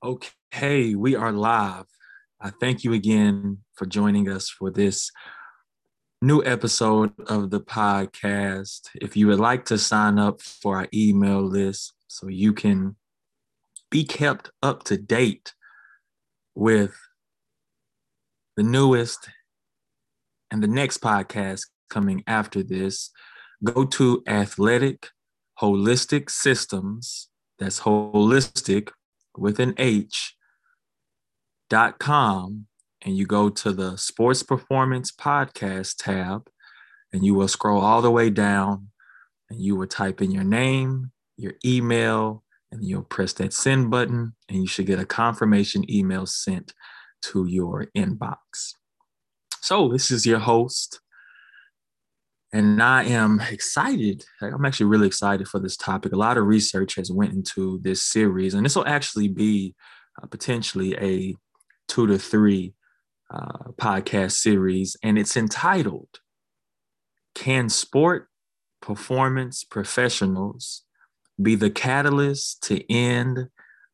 Okay, we are live. I thank you again for joining us for this new episode of the podcast. If you would like to sign up for our email list so you can be kept up to date with the newest and the next podcast coming after this, go to Athletic Holistic Systems. That's holistic with an H dot com and you go to the sports performance podcast tab and you will scroll all the way down and you will type in your name, your email, and you'll press that send button and you should get a confirmation email sent to your inbox. So this is your host, and I am excited. I'm actually really excited for this topic. A lot of research has went into this series, and this will actually be uh, potentially a two to three uh, podcast series, and it's entitled "Can Sport Performance Professionals Be the Catalyst to End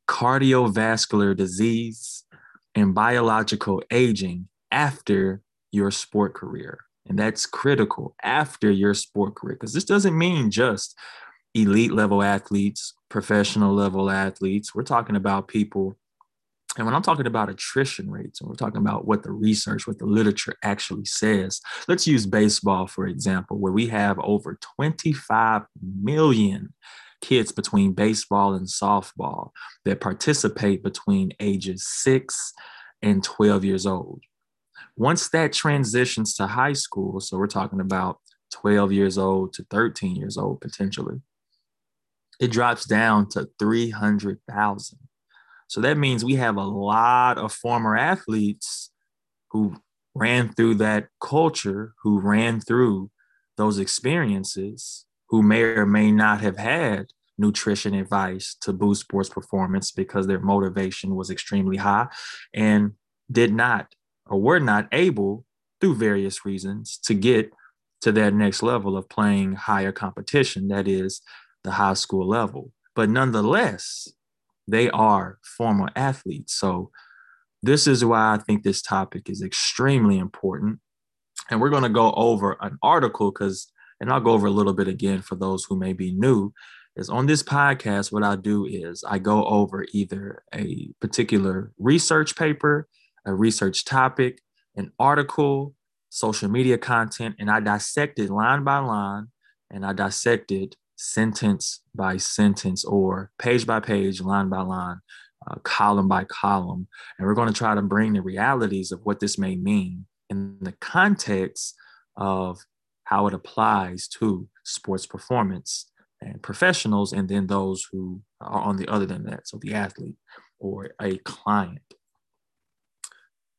Cardiovascular Disease and Biological Aging After Your Sport Career?" And that's critical after your sport career, because this doesn't mean just elite level athletes, professional level athletes. We're talking about people. And when I'm talking about attrition rates, and we're talking about what the research, what the literature actually says, let's use baseball, for example, where we have over 25 million kids between baseball and softball that participate between ages six and 12 years old. Once that transitions to high school, so we're talking about 12 years old to 13 years old potentially, it drops down to 300,000. So that means we have a lot of former athletes who ran through that culture, who ran through those experiences, who may or may not have had nutrition advice to boost sports performance because their motivation was extremely high and did not or were not able through various reasons to get to that next level of playing higher competition, that is the high school level. But nonetheless, they are former athletes. So this is why I think this topic is extremely important. And we're going to go over an article because, and I'll go over a little bit again for those who may be new, is on this podcast, what I do is I go over either a particular research paper a research topic, an article, social media content, and I dissect it line by line and I dissect it sentence by sentence or page by page, line by line, uh, column by column. And we're going to try to bring the realities of what this may mean in the context of how it applies to sports performance and professionals, and then those who are on the other than that, so the athlete or a client.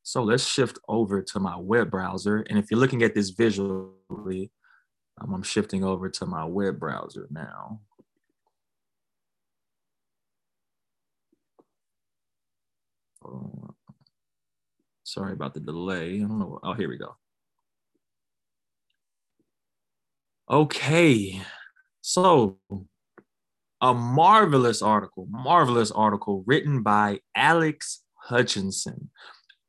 So let's shift over to my web browser. And if you're looking at this visually, um, I'm shifting over to my web browser now. Oh, sorry about the delay. I don't know. Oh, here we go. Okay. So, a marvelous article, marvelous article written by Alex Hutchinson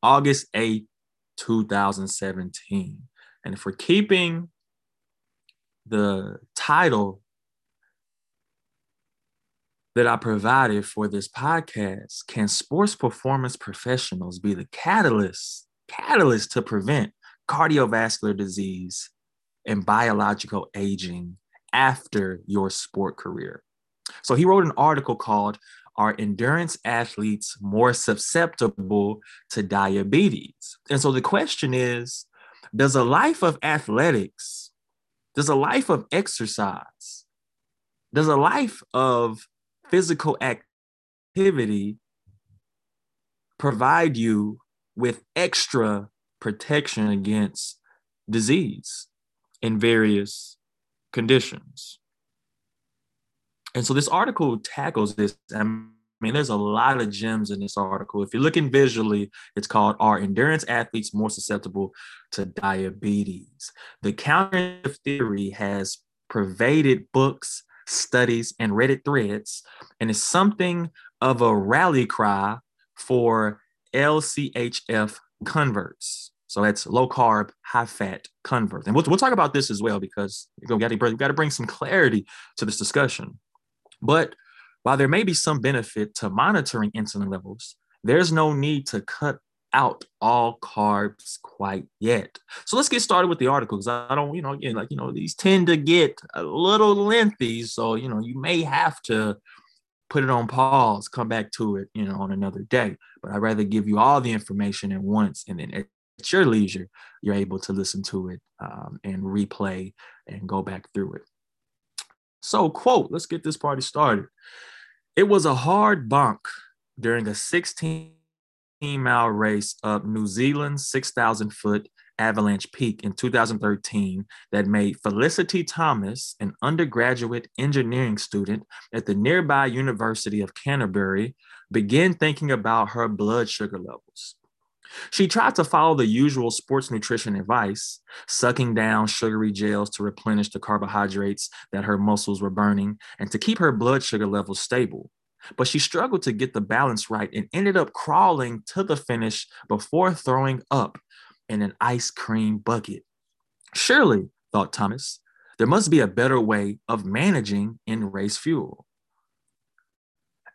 August 8, 2017. And if we're keeping the title that I provided for this podcast, can sports performance professionals be the catalyst, catalyst to prevent cardiovascular disease and biological aging after your sport career? So he wrote an article called are endurance athletes more susceptible to diabetes? And so the question is Does a life of athletics, does a life of exercise, does a life of physical activity provide you with extra protection against disease in various conditions? And so this article tackles this. I mean, there's a lot of gems in this article. If you're looking visually, it's called Are Endurance Athletes More Susceptible to Diabetes? The counter theory has pervaded books, studies, and Reddit threads, and is something of a rally cry for LCHF converts. So that's low carb, high fat converts. And we'll, we'll talk about this as well because we got to bring some clarity to this discussion. But while there may be some benefit to monitoring insulin levels, there's no need to cut out all carbs quite yet. So let's get started with the article because I don't, you know, again, like, you know, these tend to get a little lengthy. So, you know, you may have to put it on pause, come back to it, you know, on another day. But I'd rather give you all the information at once and then at your leisure, you're able to listen to it um, and replay and go back through it. So, quote, let's get this party started. It was a hard bonk during a 16 mile race up New Zealand's 6,000 foot Avalanche Peak in 2013 that made Felicity Thomas, an undergraduate engineering student at the nearby University of Canterbury, begin thinking about her blood sugar levels. She tried to follow the usual sports nutrition advice, sucking down sugary gels to replenish the carbohydrates that her muscles were burning and to keep her blood sugar levels stable. But she struggled to get the balance right and ended up crawling to the finish before throwing up in an ice cream bucket. Surely, thought Thomas, there must be a better way of managing in race fuel.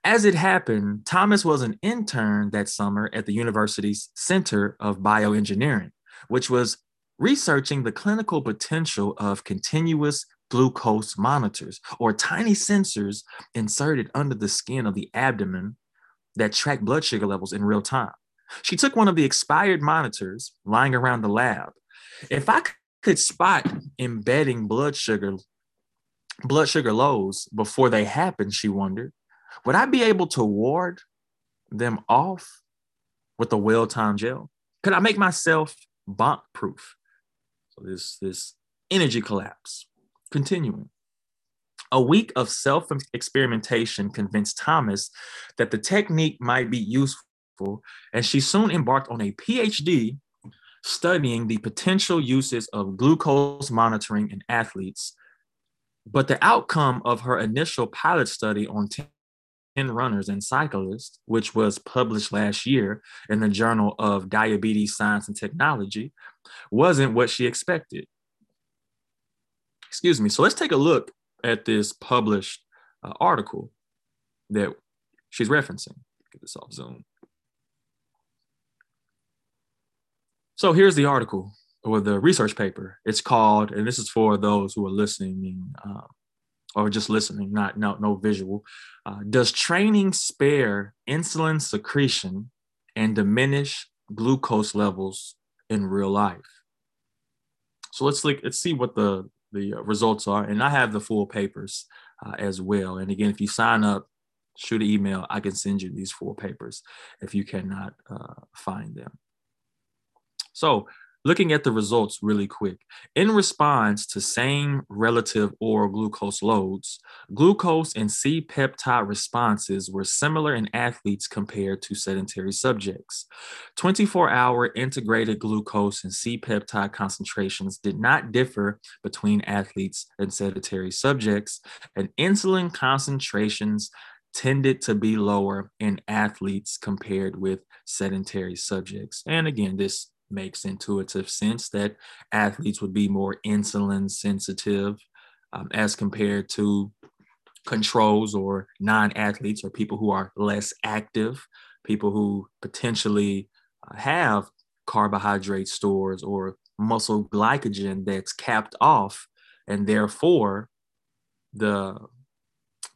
As it happened, Thomas was an intern that summer at the university's Center of Bioengineering, which was researching the clinical potential of continuous glucose monitors or tiny sensors inserted under the skin of the abdomen that track blood sugar levels in real time. She took one of the expired monitors lying around the lab. If I could spot embedding blood sugar blood sugar lows before they happen, she wondered, would I be able to ward them off with a well-timed gel? Could I make myself bonk proof? So this this energy collapse. Continuing. A week of self experimentation convinced Thomas that the technique might be useful, and she soon embarked on a PhD studying the potential uses of glucose monitoring in athletes. But the outcome of her initial pilot study on 10 runners and cyclists, which was published last year in the Journal of Diabetes Science and Technology, wasn't what she expected. Excuse me. So let's take a look at this published uh, article that she's referencing. Get this off Zoom. So here's the article or the research paper. It's called, and this is for those who are listening uh, or just listening, not no no visual. Uh, does training spare insulin secretion and diminish glucose levels in real life? So let's look, let's see what the the results are, and I have the full papers uh, as well. And again, if you sign up, shoot an email, I can send you these full papers if you cannot uh, find them. So looking at the results really quick. In response to same relative oral glucose loads, glucose and C peptide responses were similar in athletes compared to sedentary subjects. 24 hour integrated glucose and C peptide concentrations did not differ between athletes and sedentary subjects, and insulin concentrations tended to be lower in athletes compared with sedentary subjects. And again, this makes intuitive sense that athletes would be more insulin sensitive um, as compared to controls or non-athletes or people who are less active people who potentially uh, have carbohydrate stores or muscle glycogen that's capped off and therefore the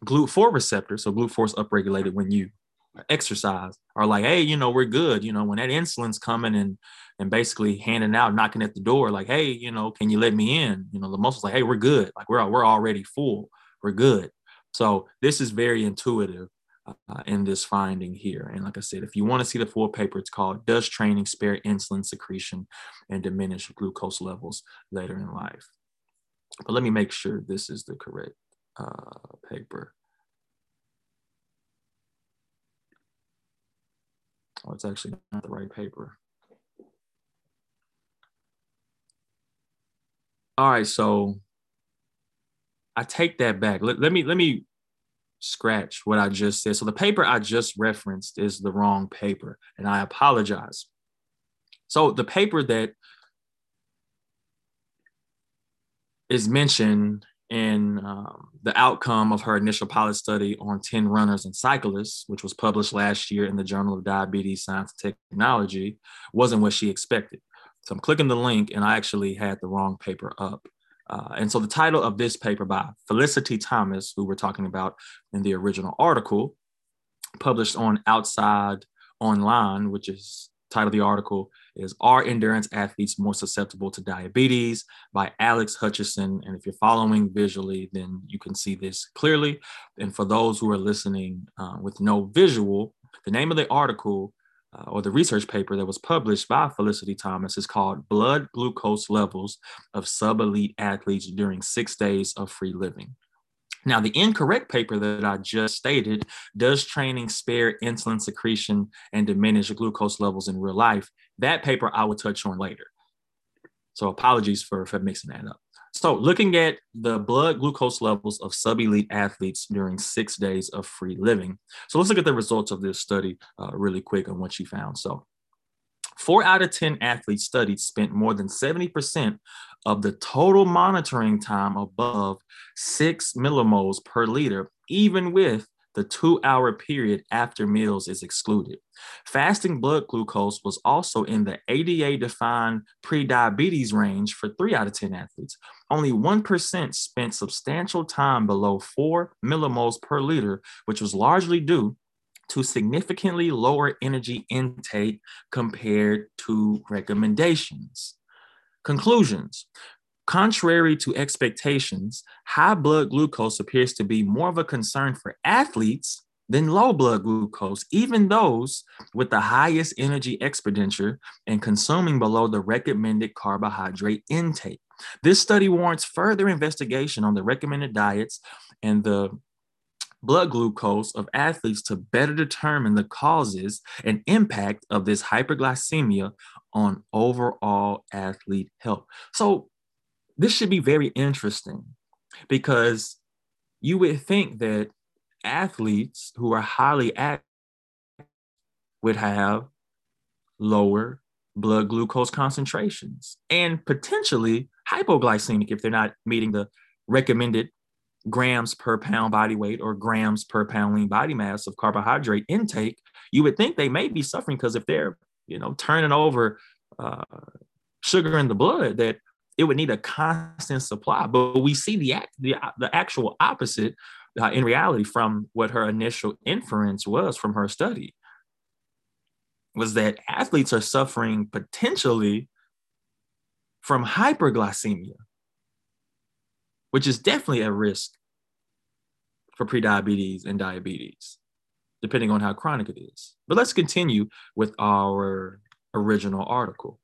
GLUT4 receptor so GLUT4 is upregulated when you exercise are like hey you know we're good you know when that insulin's coming and and basically handing out, knocking at the door, like, hey, you know, can you let me in? You know, the muscles like, hey, we're good. Like we're we're already full. We're good. So this is very intuitive uh, in this finding here. And like I said, if you want to see the full paper, it's called "Does Training Spare Insulin Secretion and Diminish Glucose Levels Later in Life?" But let me make sure this is the correct uh, paper. Oh, it's actually not the right paper. All right, so I take that back. Let, let me let me scratch what I just said. So the paper I just referenced is the wrong paper, and I apologize. So the paper that is mentioned in um, the outcome of her initial pilot study on 10 runners and cyclists, which was published last year in the Journal of Diabetes Science and Technology, wasn't what she expected. So I'm clicking the link and I actually had the wrong paper up. Uh, and so the title of this paper by Felicity Thomas, who we're talking about in the original article, published on Outside Online, which is title of the article is Are Endurance Athletes More Susceptible to Diabetes by Alex Hutchinson. And if you're following visually, then you can see this clearly. And for those who are listening uh, with no visual, the name of the article uh, or the research paper that was published by Felicity Thomas is called Blood Glucose Levels of Sub Elite Athletes During Six Days of Free Living. Now, the incorrect paper that I just stated does training spare insulin secretion and diminish glucose levels in real life? That paper I will touch on later. So, apologies for, for mixing that up. So, looking at the blood glucose levels of sub elite athletes during six days of free living. So, let's look at the results of this study uh, really quick on what she found. So, four out of 10 athletes studied spent more than 70% of the total monitoring time above six millimoles per liter, even with the two hour period after meals is excluded. Fasting blood glucose was also in the ADA defined prediabetes range for three out of 10 athletes. Only 1% spent substantial time below four millimoles per liter, which was largely due to significantly lower energy intake compared to recommendations. Conclusions Contrary to expectations, high blood glucose appears to be more of a concern for athletes than low blood glucose, even those with the highest energy expenditure and consuming below the recommended carbohydrate intake. This study warrants further investigation on the recommended diets and the blood glucose of athletes to better determine the causes and impact of this hyperglycemia on overall athlete health. So, this should be very interesting because you would think that athletes who are highly active would have lower blood glucose concentrations and potentially hypoglycemic if they're not meeting the recommended grams per pound body weight or grams per pound lean body mass of carbohydrate intake you would think they may be suffering because if they're you know, turning over uh, sugar in the blood, that it would need a constant supply. But we see the the, the actual opposite uh, in reality from what her initial inference was from her study was that athletes are suffering potentially from hyperglycemia, which is definitely a risk for prediabetes and diabetes depending on how chronic it is. But let's continue with our original article.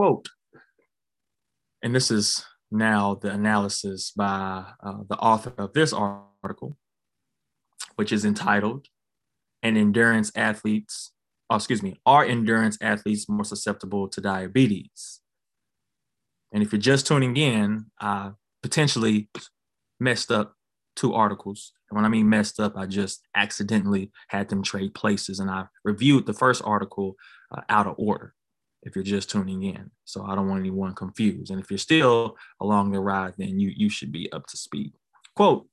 Quote, and this is now the analysis by uh, the author of this article, which is entitled, An Endurance Athletes, oh, excuse me, Are Endurance Athletes More Susceptible to Diabetes? And if you're just tuning in, I potentially messed up two articles. And when I mean messed up, I just accidentally had them trade places. And I reviewed the first article uh, out of order if you're just tuning in. So I don't want anyone confused. And if you're still along the ride, then you, you should be up to speed. Quote,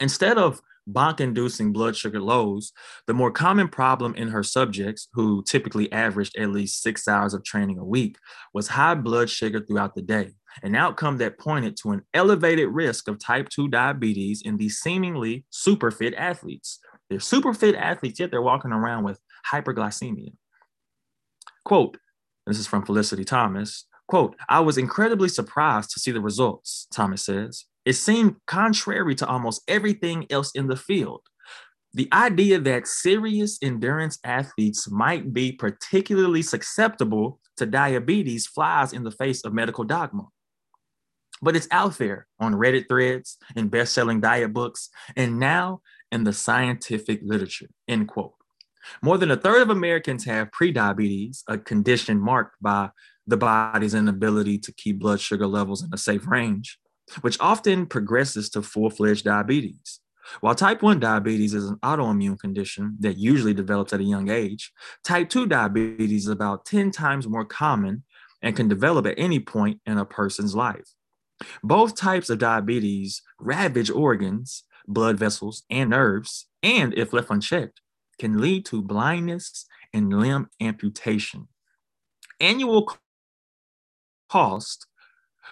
instead of bonk inducing blood sugar lows, the more common problem in her subjects, who typically averaged at least six hours of training a week, was high blood sugar throughout the day, an outcome that pointed to an elevated risk of type 2 diabetes in these seemingly super fit athletes. They're super fit athletes, yet they're walking around with hyperglycemia. Quote, this is from Felicity Thomas. Quote, I was incredibly surprised to see the results, Thomas says. It seemed contrary to almost everything else in the field. The idea that serious endurance athletes might be particularly susceptible to diabetes flies in the face of medical dogma. But it's out there on Reddit threads, in best selling diet books, and now in the scientific literature. End quote. More than a third of Americans have prediabetes, a condition marked by the body's inability to keep blood sugar levels in a safe range. which often progresses to full fledged diabetes. While type 1 diabetes is an autoimmune condition that usually develops at a young age, type 2 diabetes is about 10 times more common and can develop at any point in a person's life. Both types of diabetes ravage organs, blood vessels, and nerves, and if left unchecked, can lead to blindness and limb amputation. Annual cost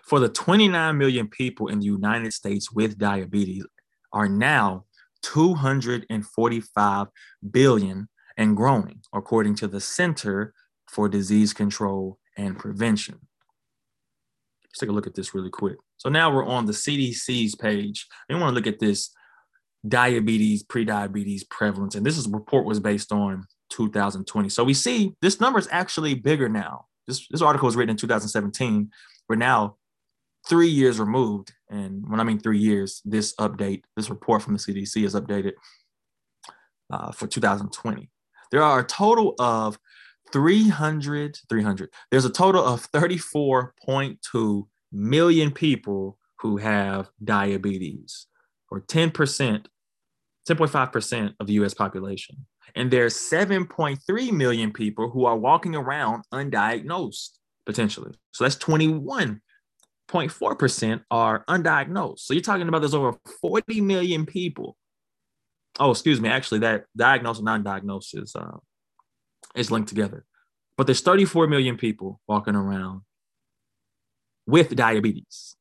for the 29 million people in the United States with diabetes are now 245 billion and growing, according to the Center for Disease Control and Prevention. Let's take a look at this really quick. So now we're on the CDC's page. We want to look at this diabetes, pre-diabetes prevalence. And this is, report was based on 2020. So we see this number is actually bigger now. This, this article was written in 2017. We're now three years removed. And when I mean three years, this update, this report from the CDC is updated uh, for 2020. There are a total of 300, 300. There's a total of 34.2 million people who have diabetes, or 10%, 10.5% of the US population. And there's 7.3 million people who are walking around undiagnosed potentially. So that's 21.4% are undiagnosed. So you're talking about there's over 40 million people. Oh, excuse me. Actually, that diagnosed and non-diagnosed is uh, is linked together. But there's 34 million people walking around with diabetes.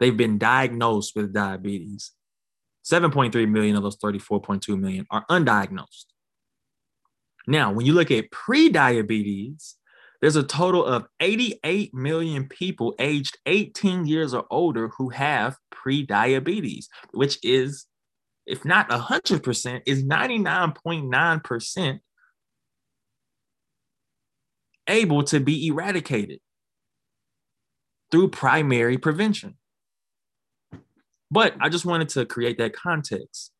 They've been diagnosed with diabetes. 7.3 million of those 34.2 million are undiagnosed. Now, when you look at pre-diabetes, there's a total of 88 million people aged 18 years or older who have pre-diabetes, which is, if not 100%, is 99.9% able to be eradicated through primary prevention. But I just wanted to create that context.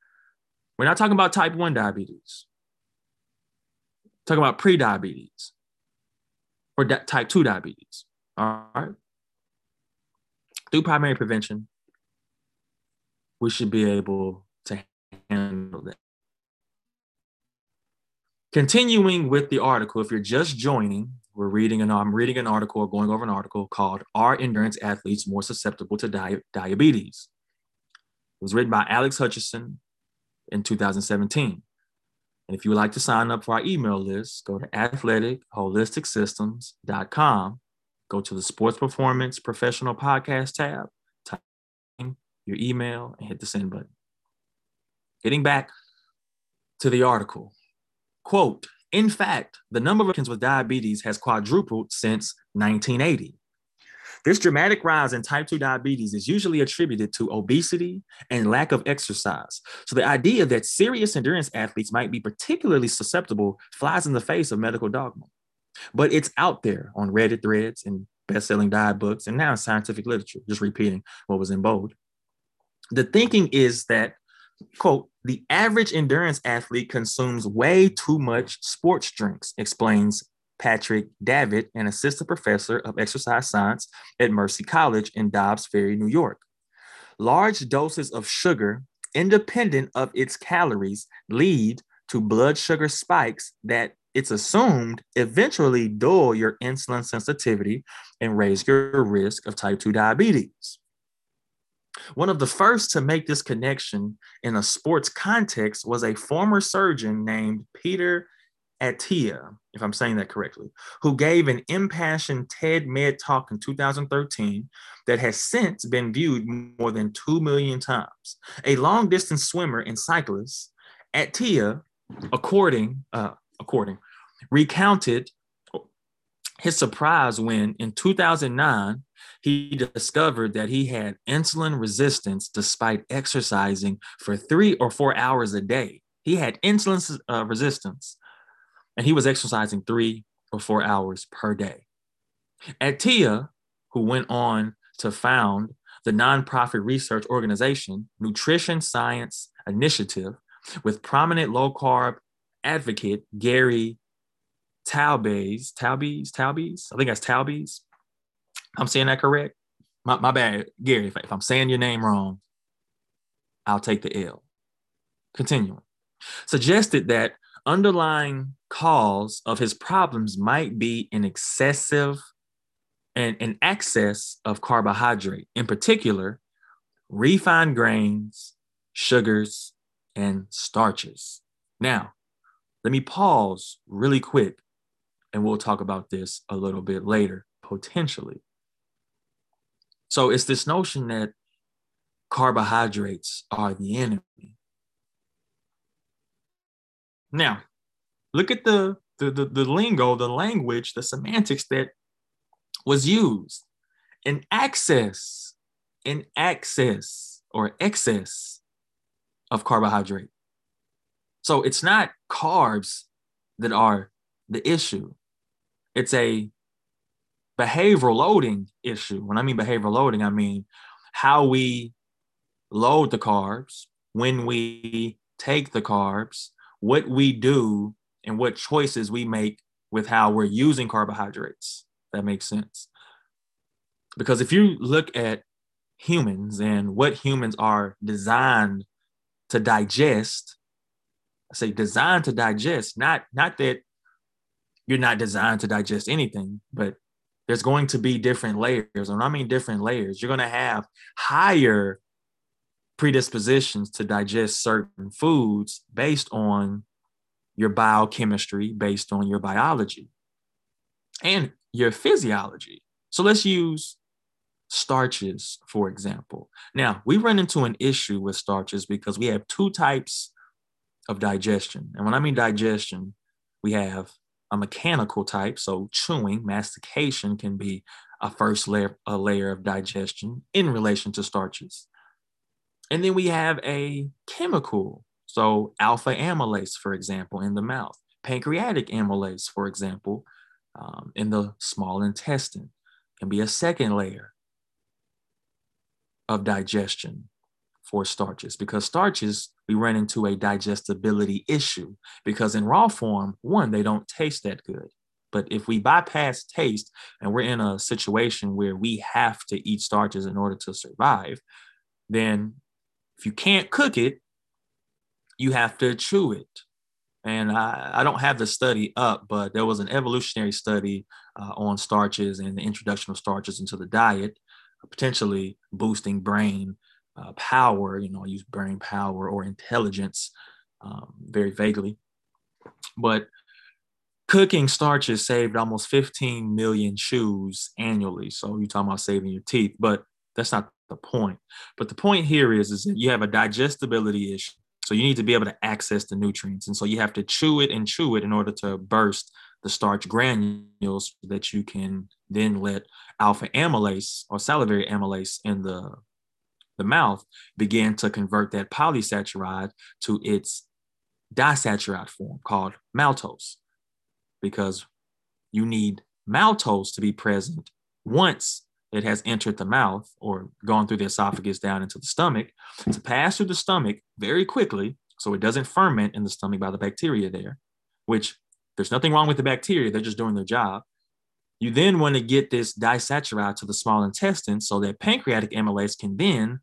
We're not talking about type 1 diabetes. We're talking about pre-diabetes or di- type 2 diabetes. All right. Through primary prevention, we should be able to handle that. Continuing with the article, if you're just joining, we're reading an I'm reading an article or going over an article called "Are Endurance Athletes More Susceptible to Di- Diabetes?" It was written by Alex Hutchinson in 2017. And if you would like to sign up for our email list, go to athleticholisticsystems.com, go to the Sports Performance Professional Podcast tab, type your email, and hit the send button. Getting back to the article. Quote, in fact, the number of Americans with diabetes has quadrupled since 1980. This dramatic rise in type 2 diabetes is usually attributed to obesity and lack of exercise. So the idea that serious endurance athletes might be particularly susceptible flies in the face of medical dogma. But it's out there on Reddit threads and best-selling diet books and now in scientific literature, just repeating what was in bold. The thinking is that quote, the average endurance athlete consumes way too much sports drinks, explains Patrick Davitt, an assistant professor of exercise science at Mercy College in Dobbs Ferry, New York. Large doses of sugar, independent of its calories, lead to blood sugar spikes that it's assumed eventually dull your insulin sensitivity and raise your risk of type 2 diabetes. One of the first to make this connection in a sports context was a former surgeon named Peter Attia, if I'm saying that correctly, who gave an impassioned TED Med talk in 2013 that has since been viewed more than 2 million times. A long distance swimmer and cyclist, Attia, according, uh, according, recounted his surprise when in 2009 he discovered that he had insulin resistance despite exercising for three or four hours a day. He had insulin uh, resistance and he was exercising three or four hours per day. Attia, who went on to found the nonprofit research organization Nutrition Science Initiative with prominent low carb advocate Gary Taubes, Taubes, Taubes, I think that's Taubes, I'm saying that correct. my, my bad, Gary. If, if I'm saying your name wrong, I'll take the L. Continuing. Suggested that underlying cause of his problems might be an excessive and an excess of carbohydrate, in particular, refined grains, sugars, and starches. Now, let me pause really quick and we'll talk about this a little bit later, potentially. So it's this notion that carbohydrates are the enemy. Now, look at the, the, the, the lingo, the language, the semantics that was used. An access, an access or excess of carbohydrate. So it's not carbs that are the issue. It's a behavioral loading issue. When I mean behavioral loading, I mean how we load the carbs, when we take the carbs, what we do, and what choices we make with how we're using carbohydrates. That makes sense. Because if you look at humans and what humans are designed to digest, I say designed to digest, not not that you're not designed to digest anything, but there's going to be different layers. And I mean different layers, you're going to have higher predispositions to digest certain foods based on your biochemistry, based on your biology and your physiology. So let's use starches, for example. Now, we run into an issue with starches because we have two types of digestion. And when I mean digestion, we have a mechanical type. So chewing, mastication can be a first layer, a layer of digestion in relation to starches. And then we have a chemical. So alpha amylase, for example, in the mouth, pancreatic amylase, for example, um, in the small intestine. Can be a second layer of digestion for starches because starches we run into a digestibility issue because in raw form one they don't taste that good. But if we bypass taste and we're in a situation where we have to eat starches in order to survive then if you can't cook it you have to chew it and I, I don't have the study up but there was an evolutionary study uh, on starches and the introduction of starches into the diet potentially boosting brain uh, power, you know, I use brain power or intelligence um, very vaguely. But cooking starches saved almost 15 million shoes annually. So you're talking about saving your teeth, but that's not the point. But the point here is, is that you have a digestibility issue. So you need to be able to access the nutrients. And so you have to chew it and chew it in order to burst the starch granules that you can then let alpha amylase or salivary amylase in the the mouth began to convert that polysaccharide to its disaccharide form called maltose because you need maltose to be present once it has entered the mouth or gone through the esophagus down into the stomach to pass through the stomach very quickly so it doesn't ferment in the stomach by the bacteria there which there's nothing wrong with the bacteria they're just doing their job you then want to get this disaccharide to the small intestine so that pancreatic amylase can then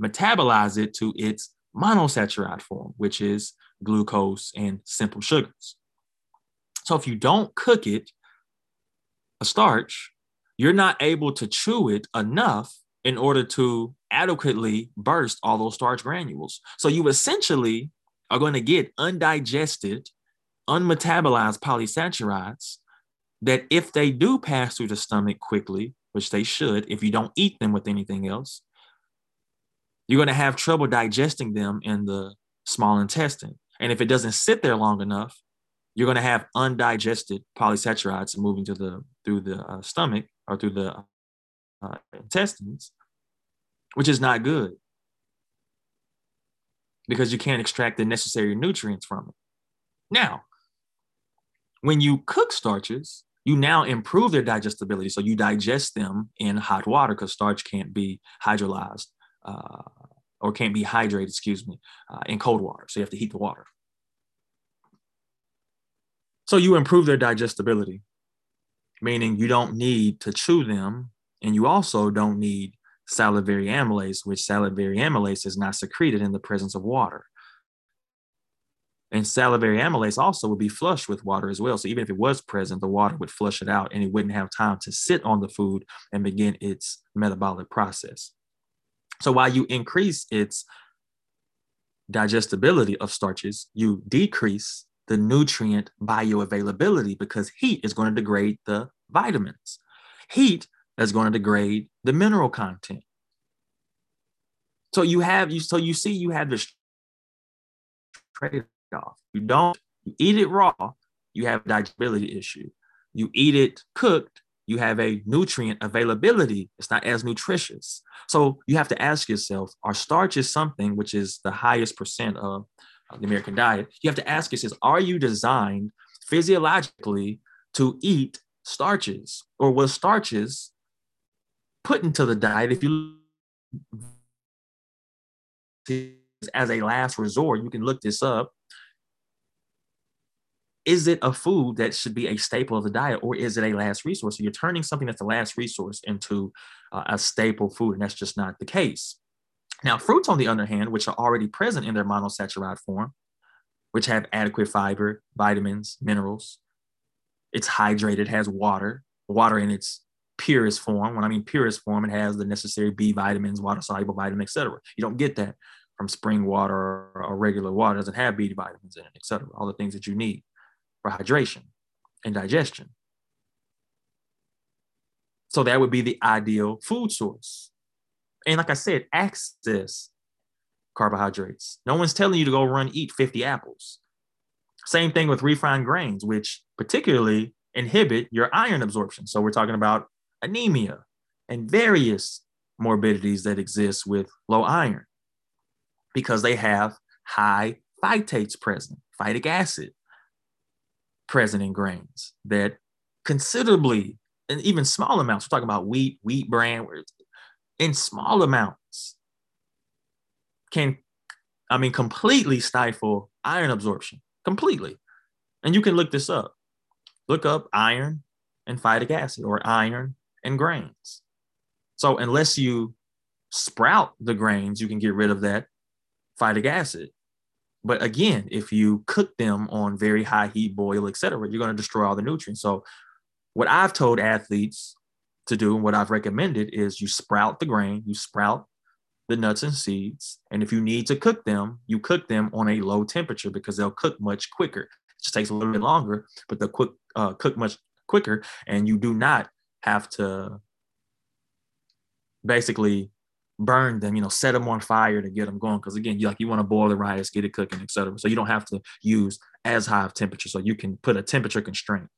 metabolize it to its monosaccharide form, which is glucose and simple sugars. So if you don't cook it, a starch, you're not able to chew it enough in order to adequately burst all those starch granules. So you essentially are going to get undigested, unmetabolized polysaccharides that if they do pass through the stomach quickly, which they should, if you don't eat them with anything else, you're going to have trouble digesting them in the small intestine. And if it doesn't sit there long enough, you're going to have undigested polysaccharides moving to the through the uh, stomach or through the uh, intestines, which is not good because you can't extract the necessary nutrients from it. Now, when you cook starches, you now improve their digestibility. So you digest them in hot water because starch can't be hydrolyzed uh, or can't be hydrated, excuse me, uh, in cold water. So you have to heat the water. So you improve their digestibility, meaning you don't need to chew them and you also don't need salivary amylase, which salivary amylase is not secreted in the presence of water. And salivary amylase also would be flushed with water as well. So even if it was present, the water would flush it out and it wouldn't have time to sit on the food and begin its metabolic process. So while you increase its digestibility of starches, you decrease the nutrient bioavailability because heat is going to degrade the vitamins. Heat is going to degrade the mineral content. So you have you so you see you have this trade off. You don't you eat it raw, you have a digestibility issue. You eat it cooked, you have a nutrient availability. It's not as nutritious. So you have to ask yourself: Are starches something which is the highest percent of the American diet? You have to ask yourself: Are you designed physiologically to eat starches, or was starches put into the diet? If you as a last resort, you can look this up is it a food that should be a staple of the diet or is it a last resource? So you're turning something that's a last resource into uh, a staple food, and that's just not the case. Now, fruits, on the other hand, which are already present in their monosaccharide form, which have adequate fiber, vitamins, minerals, it's hydrated, has water, water in its purest form. When I mean purest form, it has the necessary B vitamins, water soluble vitamin, etc. You don't get that from spring water or regular water. It doesn't have B vitamins in it, etc. All the things that you need for hydration and digestion. So that would be the ideal food source. And like I said, access carbohydrates. No one's telling you to go run eat 50 apples. Same thing with refined grains, which particularly inhibit your iron absorption. So we're talking about anemia and various morbidities that exist with low iron because they have high phytates present, phytic acid present in grains that considerably, and even small amounts, we're talking about wheat, wheat bran, in small amounts can, I mean, completely stifle iron absorption, completely. And you can look this up. Look up iron and phytic acid or iron and grains. So unless you sprout the grains, you can get rid of that phytic acid. But again, if you cook them on very high heat, boil, etc., you're going to destroy all the nutrients. So, what I've told athletes to do and what I've recommended is you sprout the grain, you sprout the nuts and seeds, and if you need to cook them, you cook them on a low temperature because they'll cook much quicker. It just takes a little bit longer, but they'll quick, uh, cook much quicker, and you do not have to basically burn them, you know, set them on fire to get them going. Because again, you like you want to boil the rice, get it cooking, etc. So you don't have to use as high of temperature. So you can put a temperature constraint.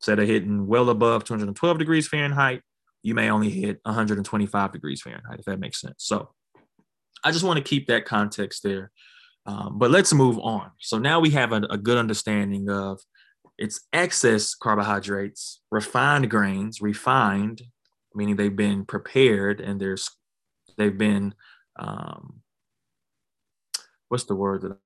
Instead of hitting well above 212 degrees Fahrenheit, you may only hit 125 degrees Fahrenheit, if that makes sense. So I just want to keep that context there. Um, but let's move on. So now we have a, a good understanding of its excess carbohydrates, refined grains, refined, meaning they've been prepared and there's they've been um, what's the word that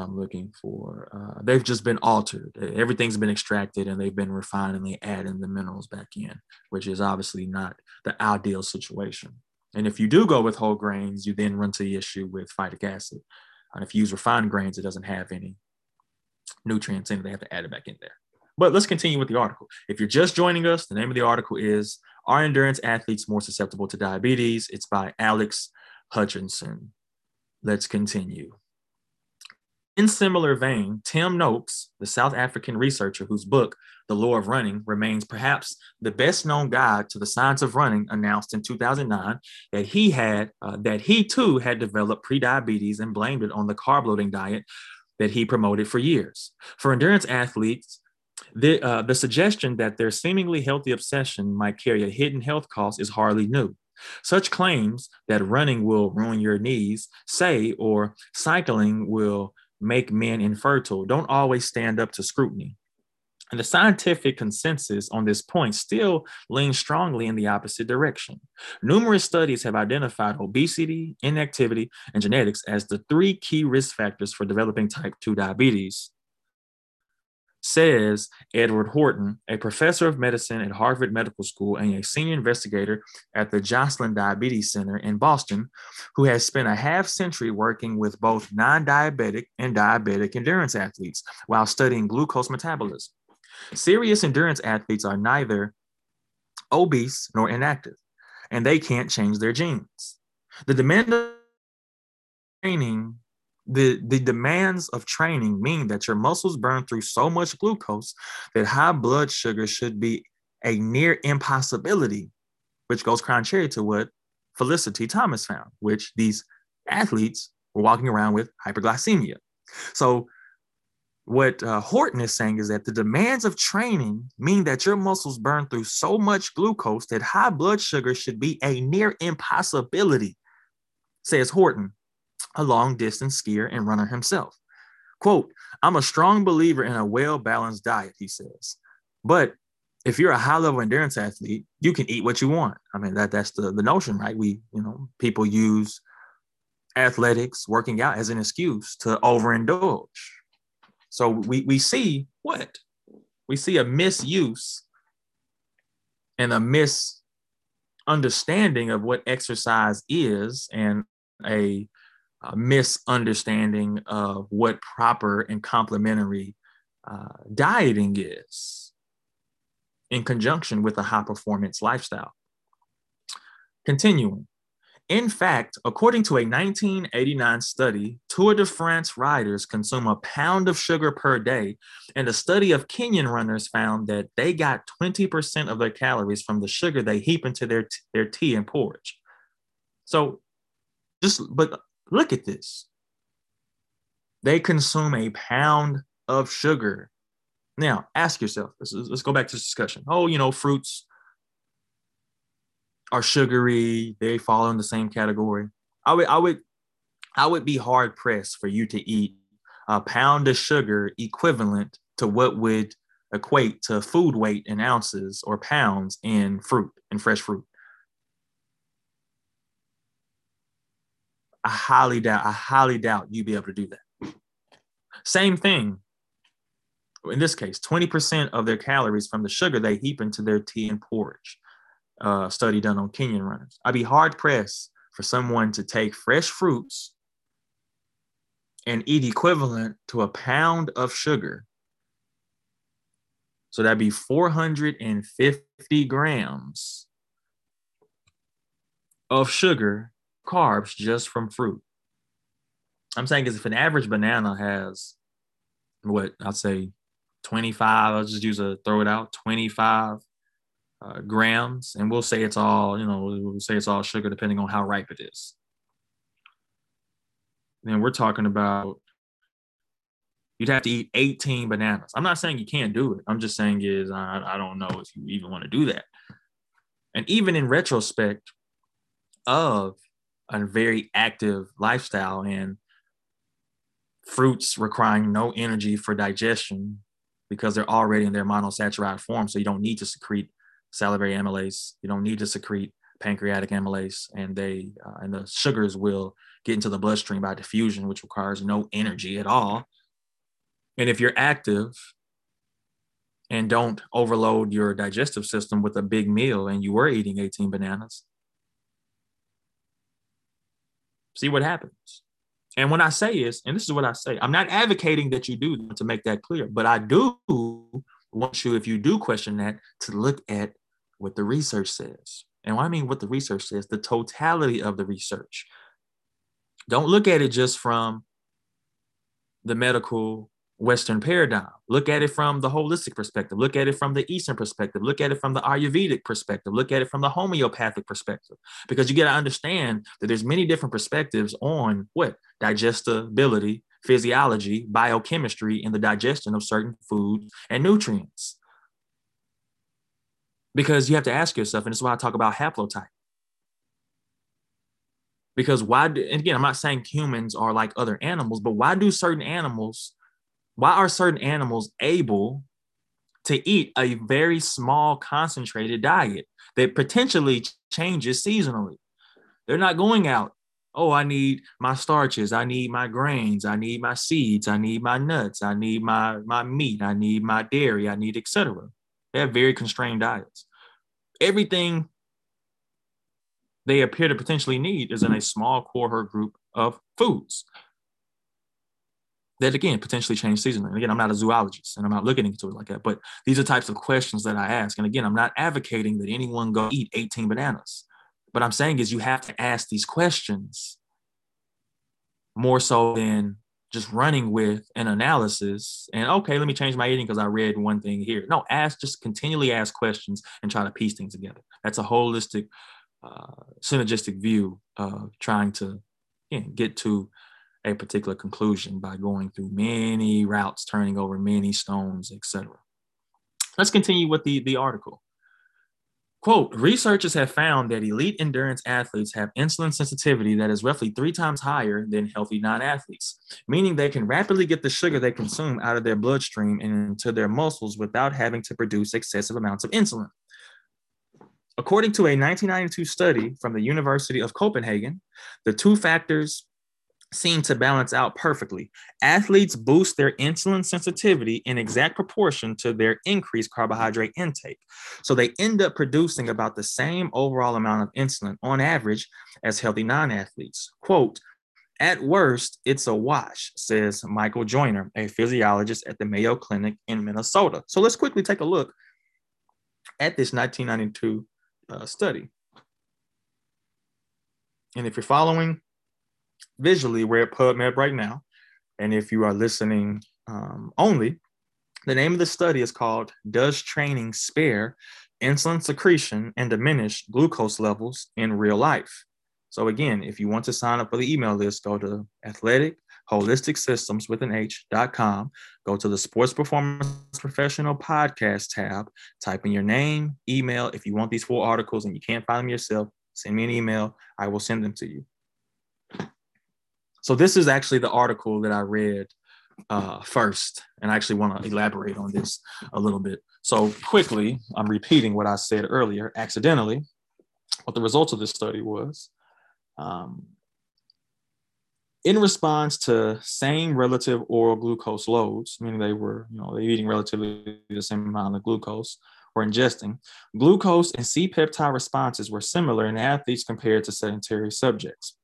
I'm looking for? Uh, they've just been altered. Everything's been extracted and they've been refined and they add in the minerals back in, which is obviously not the ideal situation. And if you do go with whole grains, you then run to the issue with phytic acid. And if you use refined grains, it doesn't have any nutrients in it. They have to add it back in there. But let's continue with the article. If you're just joining us, the name of the article is Are Endurance Athletes More Susceptible to Diabetes? It's by Alex Hutchinson. Let's continue. In similar vein, Tim Noakes, the South African researcher whose book, The Lore of Running, remains perhaps the best known guide to the science of running, announced in 2009 that he had uh, that he too had developed prediabetes and blamed it on the carb loading diet that he promoted for years. For endurance athletes, the, uh, the suggestion that their seemingly healthy obsession might carry a hidden health cost is hardly new. Such claims that running will ruin your knees, say, or cycling will make men infertile don't always stand up to scrutiny. And the scientific consensus on this point still leans strongly in the opposite direction. Numerous studies have identified obesity, inactivity, and genetics as the three key risk factors for developing type 2 diabetes. Says Edward Horton, a professor of medicine at Harvard Medical School and a senior investigator at the Joslin Diabetes Center in Boston, who has spent a half century working with both non diabetic and diabetic endurance athletes while studying glucose metabolism. Serious endurance athletes are neither obese nor inactive, and they can't change their genes. The demand of training the, the demands of training mean that your muscles burn through so much glucose that high blood sugar should be a near impossibility, which goes contrary to what Felicity Thomas found, which these athletes were walking around with hyperglycemia. So, what uh, Horton is saying is that the demands of training mean that your muscles burn through so much glucose that high blood sugar should be a near impossibility, says Horton a long distance skier and runner himself. Quote, I'm a strong believer in a well balanced diet, he says. But if you're a high level endurance athlete, you can eat what you want. I mean, that that's the, the notion, right? We, you know, people use athletics, working out as an excuse to overindulge. So we, we see what? We see a misuse and a misunderstanding of what exercise is and a uh, misunderstanding of what proper and complementary uh, dieting is in conjunction with a high performance lifestyle. Continuing. In fact, according to a 1989 study, Tour de France riders consume a pound of sugar per day, and a study of Kenyan runners found that they got 20% of their calories from the sugar they heap into their, their tea and porridge. So, just but Look at this. They consume a pound of sugar. Now, ask yourself, let's, let's go back to this discussion. Oh, you know, fruits are sugary, they fall in the same category. I would, I would, I would be hard pressed for you to eat a pound of sugar equivalent to what would equate to food weight in ounces or pounds in fruit and fresh fruit. I highly doubt, I highly doubt you'd be able to do that. Same thing. In this case, 20% of their calories from the sugar they heap into their tea and porridge. Uh, study done on Kenyan runners. I'd be hard pressed for someone to take fresh fruits and eat equivalent to a pound of sugar. So that'd be 450 grams of sugar carbs just from fruit. I'm saying is if an average banana has what I'd say 25, I'll just use a throw it out 25 uh, grams, and we'll say it's all, you know, we'll say it's all sugar depending on how ripe it is. Then we're talking about you'd have to eat 18 bananas. I'm not saying you can't do it. I'm just saying is I, I don't know if you even want to do that. And even in retrospect of a very active lifestyle and fruits requiring no energy for digestion because they're already in their monosaccharide form. So you don't need to secrete salivary amylase. You don't need to secrete pancreatic amylase, and they uh, and the sugars will get into the bloodstream by diffusion, which requires no energy at all. And if you're active and don't overload your digestive system with a big meal, and you were eating 18 bananas, see what happens. And when I say is, and this is what I say, I'm not advocating that you do to make that clear, but I do want you, if you do question that, to look at what the research says. And what I mean what the research says, the totality of the research. Don't look at it just from the medical Western paradigm. Look at it from the holistic perspective. Look at it from the Eastern perspective. Look at it from the Ayurvedic perspective. Look at it from the homeopathic perspective. Because you got to understand that there's many different perspectives on what digestibility, physiology, biochemistry, and the digestion of certain foods and nutrients. Because you have to ask yourself, and this is why I talk about haplotype. Because why, do, and again, I'm not saying humans are like other animals, but why do certain animals why are certain animals able to eat a very small concentrated diet that potentially changes seasonally? They're not going out Oh, I need my starches, I need my grains, I need my seeds, I need my nuts, I need my my meat, I need my dairy, I need etc. They have very constrained diets. Everything they appear to potentially need is in a small core group of foods that again potentially change seasonally. again, I'm not a zoologist and I'm not looking into it like that, but these are types of questions that I ask. And again, I'm not advocating that anyone go eat 18 bananas. But I'm saying is you have to ask these questions more so than just running with an analysis and okay, let me change my eating because I read one thing here. No, ask, just continually ask questions and try to piece things together. That's a holistic, uh, synergistic view of trying to get to a particular conclusion by going through many routes, turning over many stones, etc. Let's continue with the, the article. Quote, researchers have found that elite endurance athletes have insulin sensitivity that is roughly three times higher than healthy non-athletes, meaning they can rapidly get the sugar they consume out of their bloodstream and into their muscles without having to produce excessive amounts of insulin. According to a 1992 study from the University of Copenhagen, the two factors seem to balance out perfectly. Athletes boost their insulin sensitivity in exact proportion to their increased carbohydrate intake. So they end up producing about the same overall amount of insulin on average as healthy non athletes. Quote, at worst, it's a wash, says Michael Joyner, a physiologist at the Mayo Clinic in Minnesota. So let's quickly take a look at this 1992 uh, study. And if you're following visually, we're at PubMed right now. And if you are listening um, only, the name of the study is called Does Training Spare Insulin Secretion and Diminish Glucose Levels in Real Life? So, again, if you want to sign up for the email list, go to athletic holistic systems with an h.com go to the sports performance professional podcast tab type in your name email if you want these full articles and you can't find them yourself send me an email i will send them to you so this is actually the article that I read uh, first, and I actually want to elaborate on this a little bit. So quickly, I'm repeating what I said earlier accidentally. What the results of this study was. Um, in response to same relative oral glucose loads, meaning they were, you know, they're eating relatively the same amount of glucose or ingesting, glucose and C-peptide responses were similar in athletes compared to sedentary subjects.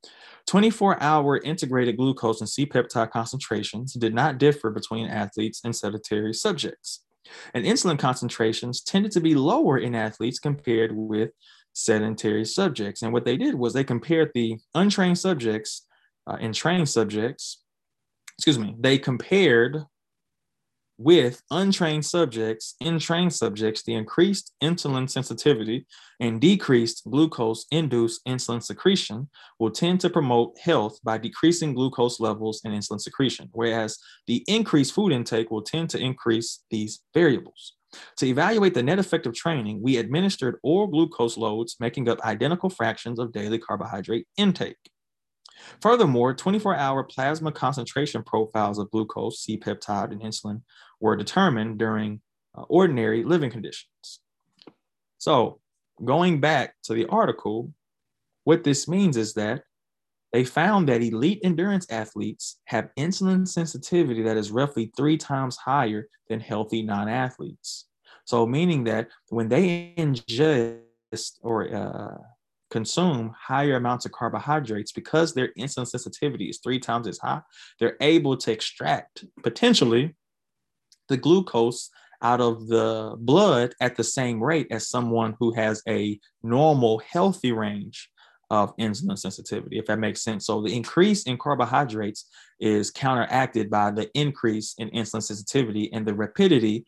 24 hour integrated glucose and C peptide concentrations did not differ between athletes and sedentary subjects. And insulin concentrations tended to be lower in athletes compared with sedentary subjects. And what they did was they compared the untrained subjects uh, and trained subjects, excuse me, they compared with untrained subjects, in trained subjects, the increased insulin sensitivity and decreased glucose induced insulin secretion will tend to promote health by decreasing glucose levels and insulin secretion, whereas the increased food intake will tend to increase these variables. To evaluate the net effect of training, we administered oral glucose loads making up identical fractions of daily carbohydrate intake. Furthermore, 24 hour plasma concentration profiles of glucose, C peptide, and insulin were determined during uh, ordinary living conditions. So, going back to the article, what this means is that they found that elite endurance athletes have insulin sensitivity that is roughly three times higher than healthy non athletes. So, meaning that when they ingest or uh, consume higher amounts of carbohydrates because their insulin sensitivity is three times as high, they're able to extract potentially the glucose out of the blood at the same rate as someone who has a normal, healthy range of insulin sensitivity, if that makes sense. So the increase in carbohydrates is counteracted by the increase in insulin sensitivity and the rapidity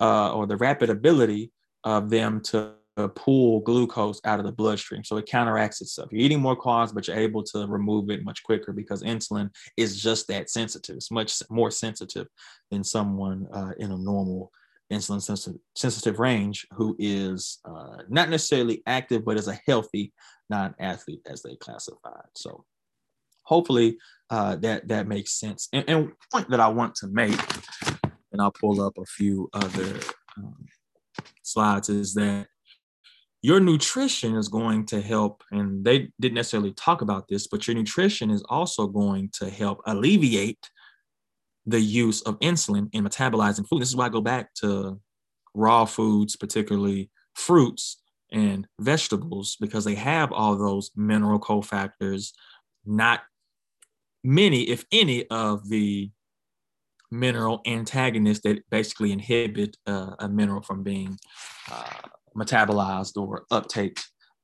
uh, or the rapid ability of them to pull glucose out of the bloodstream. So it counteracts itself. You're eating more carbs, but you're able to remove it much quicker because insulin is just that sensitive. It's much more sensitive than someone uh, in a normal insulin sensitive, range who is uh, not necessarily active, but is a healthy non-athlete as they classified. So hopefully uh, that that makes sense. And, and point that I want to make, and I'll pull up a few other um, slides, is that your nutrition is going to help, and they didn't necessarily talk about this, but your nutrition is also going to help alleviate the use of insulin in metabolizing food. This is why I go back to raw foods, particularly fruits and vegetables, because they have all those mineral cofactors, not many, if any, of the mineral antagonists that basically inhibit uh, a mineral from being uh, metabolized or uptake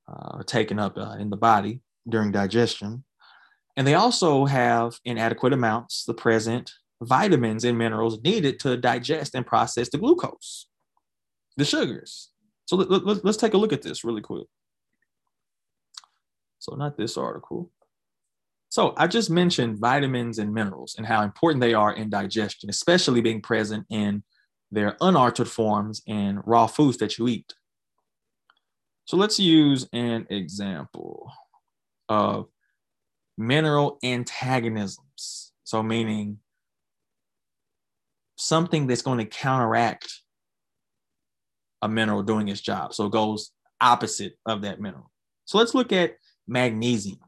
uh, or taken up uh, in the body during digestion. And they also have inadequate amounts, the present vitamins and minerals needed to digest and process the glucose, the sugars. So let, let, let's take a look at this really quick. So, not this article. So, I just mentioned vitamins and minerals and how important they are in digestion, especially being present in their unaltered forms in raw foods that you eat. So let's use an example of mineral antagonisms. So, meaning something that's going to counteract a mineral doing its job. So, it goes opposite of that mineral. So, let's look at magnesium,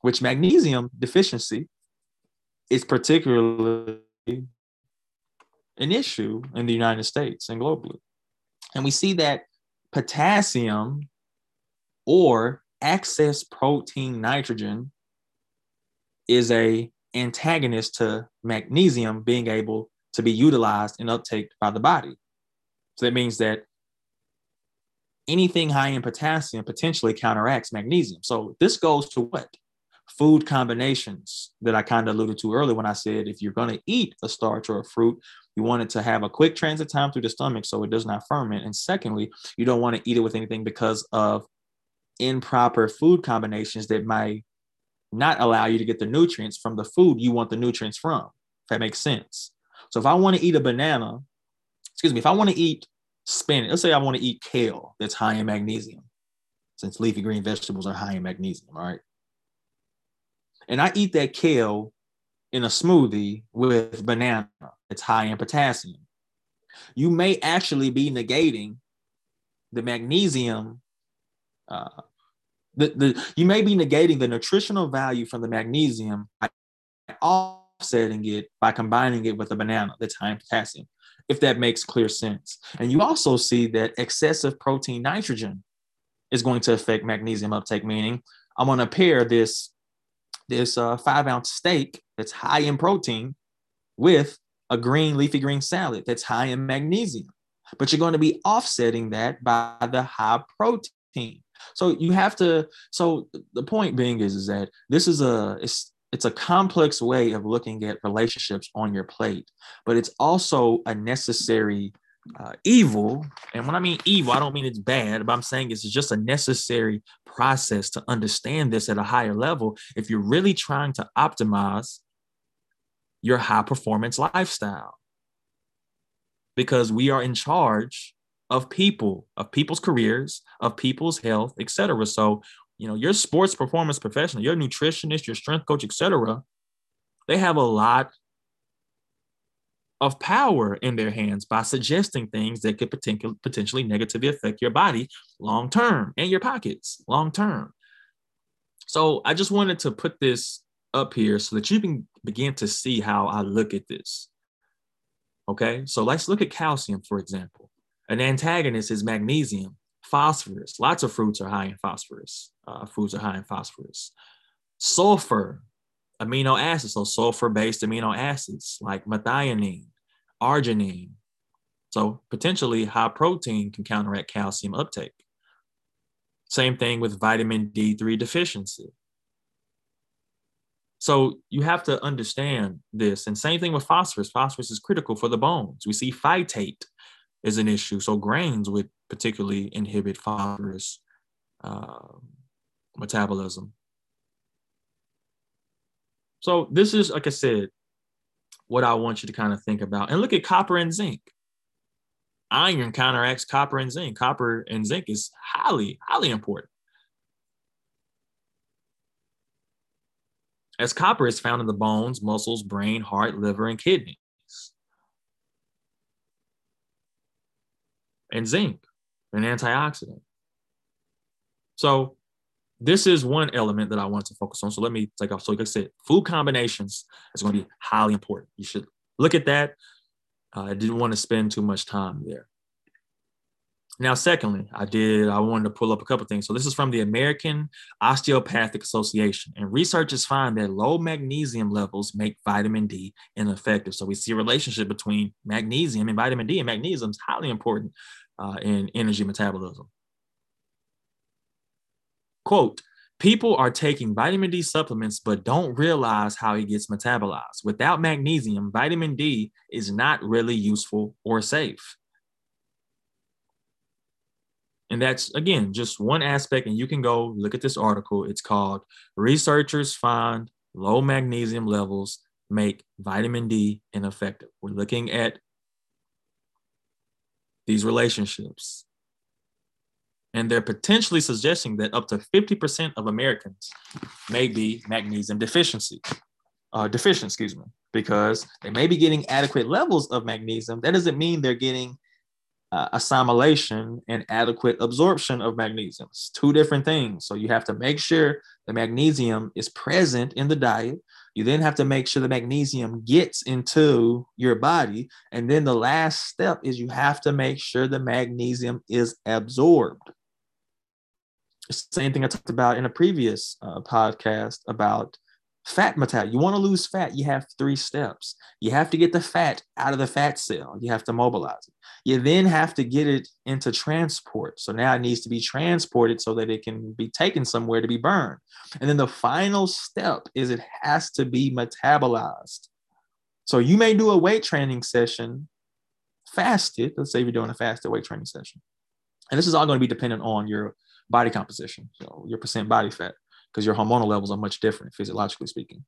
which magnesium deficiency is particularly an issue in the United States and globally. And we see that potassium or excess protein nitrogen is a antagonist to magnesium being able to be utilized and uptake by the body. So that means that anything high in potassium potentially counteracts magnesium. So this goes to what? Food combinations that I kind of alluded to earlier when I said if you're going to eat a starch or a fruit, you want it to have a quick transit time through the stomach so it does not ferment. And secondly, you don't want to eat it with anything because of improper food combinations that might not allow you to get the nutrients from the food you want the nutrients from. If that makes sense. So if I want to eat a banana, excuse me, if I want to eat spinach, let's say I want to eat kale that's high in magnesium, since leafy green vegetables are high in magnesium, right? And I eat that kale in a smoothie with banana it's high in potassium. You may actually be negating the magnesium. Uh, the, the you may be negating the nutritional value from the magnesium by offsetting it by combining it with a banana that's high in potassium, if that makes clear sense. And you also see that excessive protein nitrogen is going to affect magnesium uptake, meaning I'm going to pair this this uh, five ounce steak that's high in protein with a green leafy green salad that's high in magnesium, but you're going to be offsetting that by the high protein. So you have to. So the point being is, is that this is a it's it's a complex way of looking at relationships on your plate, but it's also a necessary uh, evil. And when I mean evil, I don't mean it's bad, but I'm saying it's just a necessary process to understand this at a higher level. If you're really trying to optimize your high performance lifestyle because we are in charge of people, of people's careers, of people's health, etc. So, you know, your sports performance professional, your nutritionist, your strength coach, etc. They have a lot of power in their hands by suggesting things that could potentially potentially negatively affect your body long term and your pockets long term. So I just wanted to put this up here so that you can begin to see how I look at this. Okay, so let's look at calcium, for example. An antagonist is magnesium, phosphorus. Lots of fruits are high in phosphorus. Uh, foods are high in phosphorus. Sulfur, amino acids, so sulfur based amino acids like methionine, arginine. So potentially high protein can counteract calcium uptake. Same thing with vitamin D3 deficiency. So you have to understand this. And same thing with phosphorus. Phosphorus is critical for the bones. We see phytate is an issue. So grains would particularly inhibit phosphorus uh, metabolism. So this is, like I said, what I want you to kind of think about. And look at copper and zinc. Iron counteracts copper and zinc. Copper and zinc is highly, highly important. As copper is found in the bones, muscles, brain, heart, liver, and kidneys. And zinc, an antioxidant. So this is one element that I want to focus on. So let me take off. So like I said, food combinations is going to be highly important. You should look at that. Uh, I didn't want to spend too much time there. Now, secondly, I did, I wanted to pull up a couple things. So this is from the American Osteopathic Association. And researchers find that low magnesium levels make vitamin D ineffective. So we see a relationship between magnesium and vitamin D, and magnesium is highly important uh, in energy metabolism. Quote, people are taking vitamin D supplements but don't realize how it gets metabolized. Without magnesium, vitamin D is not really useful or safe. And that's again just one aspect. And you can go look at this article. It's called Researchers Find Low Magnesium Levels Make Vitamin D Ineffective. We're looking at these relationships. And they're potentially suggesting that up to 50% of Americans may be magnesium deficiency, uh, deficient, excuse me, because they may be getting adequate levels of magnesium. That doesn't mean they're getting uh, assimilation and adequate absorption of magnesium. It's two different things. So you have to make sure the magnesium is present in the diet. You then have to make sure the magnesium gets into your body. And then the last step is you have to make sure the magnesium is absorbed. It's the same thing I talked about in a previous uh, podcast about fat metabolism. You want to lose fat, you have three steps. You have to get the fat out of the fat cell. You have to mobilize it. You then have to get it into transport. So now it needs to be transported so that it can be taken somewhere to be burned. And then the final step is it has to be metabolized. So you may do a weight training session fasted. Let's say you're doing a fasted weight training session. And this is all going to be dependent on your body composition, so your percent body fat because your hormonal levels are much different physiologically speaking.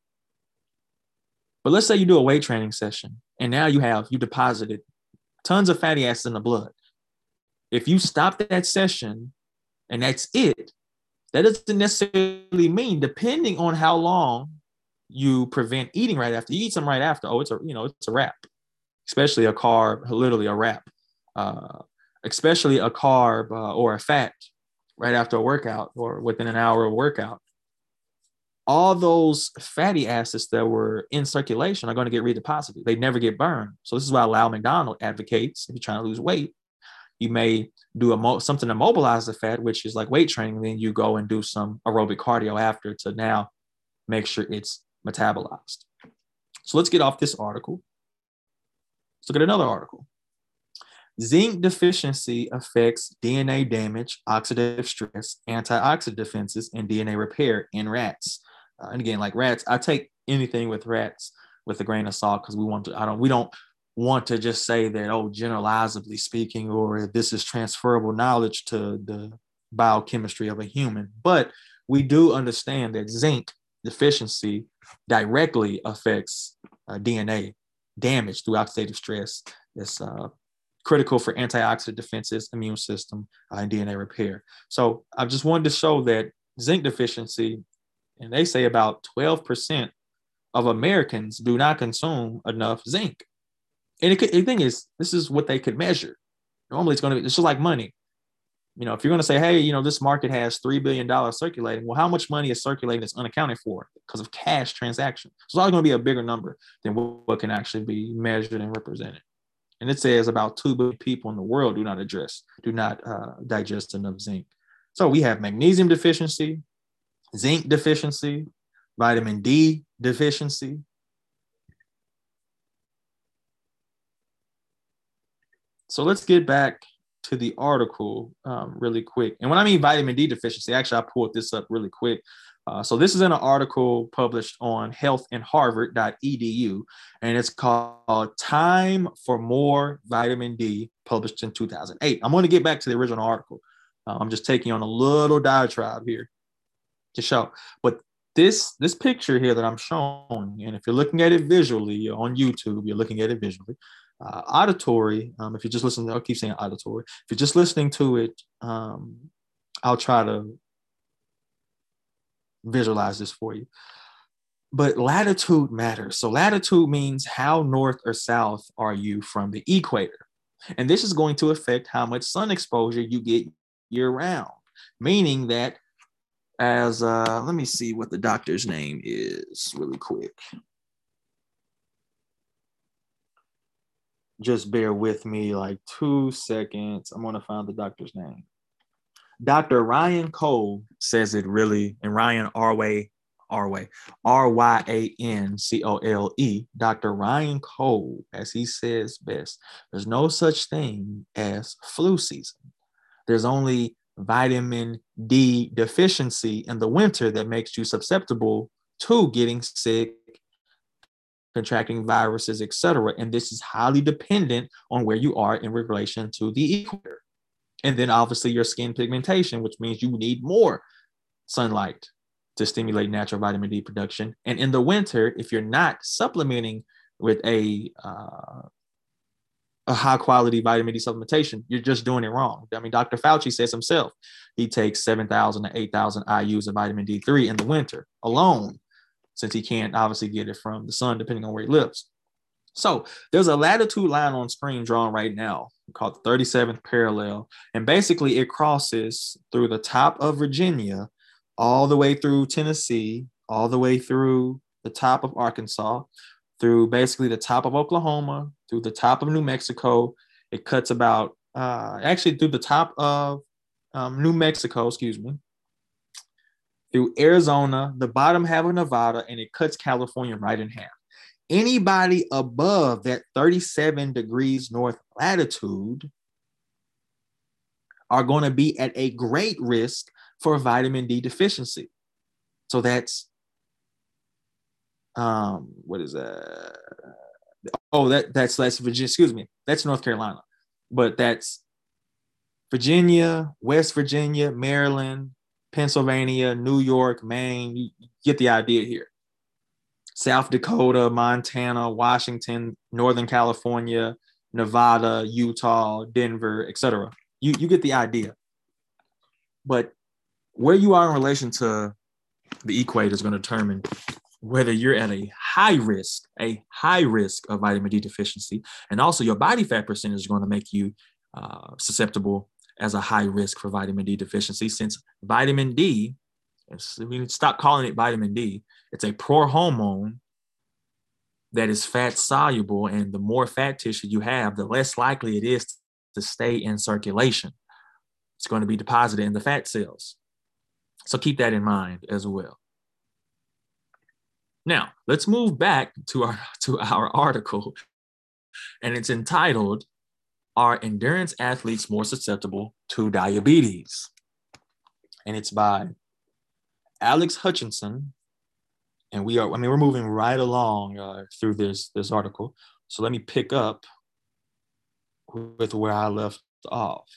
But let's say you do a weight training session and now you have you deposited tons of fatty acids in the blood. If you stop that session and that's it, that doesn't necessarily mean, depending on how long you prevent eating right after, you eat some right after, oh, it's a you know it's a wrap, especially a carb, literally a wrap, uh, especially a carb uh, or a fat right after a workout or within an hour of workout all those fatty acids that were in circulation are going to get redeposited. They never get burned. So this is why Lyle McDonald advocates if you're trying to lose weight, you may do a something to mobilize the fat, which is like weight training. Then you go and do some aerobic cardio after to now make sure it's metabolized. So let's get off this article. Let's look at another article. Zinc deficiency affects DNA damage, oxidative stress, antioxidant defenses, and DNA repair in rats. Uh, and again, like rats, I take anything with rats with a grain of salt because we want to. I don't. We don't want to just say that oh, generalizably speaking, or this is transferable knowledge to the biochemistry of a human. But we do understand that zinc deficiency directly affects uh, DNA damage through oxidative stress. It's uh, critical for antioxidant defenses, immune system, uh, and DNA repair. So I just wanted to show that zinc deficiency and they say about 12% of Americans do not consume enough zinc. And could, the thing is, this is what they could measure. Normally, it's going to be, it's just like money. You know, if you're going to say, hey, you know, this market has $3 billion circulating, well, how much money is circulating that's unaccounted for because of cash transactions? So it's always going to be a bigger number than what, what can actually be measured and represented. And it says about 2 billion people in the world do not address, do not uh, digest enough zinc. So we have magnesium deficiency, zinc deficiency, vitamin D deficiency. So let's get back to the article um, really quick. And when I mean vitamin D deficiency, actually, I pulled this up really quick. Uh, so this is in an article published on healthandharvard.edu, and it's called Time for More Vitamin D, published in 2008. I'm going to get back to the original article. Uh, I'm just taking on a little diatribe here to show. But this this picture here that I'm showing, and if you're looking at it visually on YouTube, you're looking at it visually. Uh, auditory, um, if you're just listening, I'll keep saying auditory. If you're just listening to it, um, I'll try to visualize this for you. But latitude matters. So latitude means how north or south are you from the equator. And this is going to affect how much sun exposure you get year round. meaning that as uh let me see what the doctor's name is really quick. Just bear with me like two seconds. I'm gonna find the doctor's name. Dr. Ryan Cole says it really, and Ryan Arway, Arway, R Y A N C O L E, Dr. Ryan Cole, as he says best, there's no such thing as flu season. There's only vitamin D deficiency in the winter that makes you susceptible to getting sick, contracting viruses, etc. And this is highly dependent on where you are in relation to the equator. And then obviously your skin pigmentation, which means you need more sunlight to stimulate natural vitamin D production. And in the winter, if you're not supplementing with a uh, a high quality vitamin D supplementation, you're just doing it wrong. I mean, Dr. Fauci says himself he takes 7,000 to 8,000 IUs of vitamin D3 in the winter alone, since he can't obviously get it from the sun, depending on where he lives. So there's a latitude line on screen drawn right now called the 37th parallel. And basically, it crosses through the top of Virginia, all the way through Tennessee, all the way through the top of Arkansas, through basically the top of Oklahoma, through the top of New Mexico. It cuts about uh, actually through the top of um, New Mexico, excuse me, through Arizona, the bottom half of Nevada, and it cuts California right in half. Anybody above that 37 degrees north latitude are going to be at a great risk for vitamin D deficiency. So that's um what is that? Oh, that that's that's Virginia, excuse me. That's North Carolina. But that's Virginia, West Virginia, Maryland, Pennsylvania, New York, Maine. You get the idea here. South Dakota, Montana, Washington, Northern California, Nevada, Utah, Denver, etc. You you get the idea. But where you are in relation to the equator is going to determine whether you're at a high risk, a high risk of vitamin D deficiency, and also your body fat percentage is going to make you uh, susceptible as a high risk for vitamin D deficiency. Since vitamin D, we stop calling it vitamin D, it's a prohormone that is fat soluble, and the more fat tissue you have, the less likely it is to stay in circulation. It's going to be deposited in the fat cells. So keep that in mind as well. Now, let's move back to our to our article and it's entitled Are endurance athletes more susceptible to diabetes? And it's by Alex Hutchinson. And we are i mean we're moving right along uh, through this this article. So let me pick up with where i left off.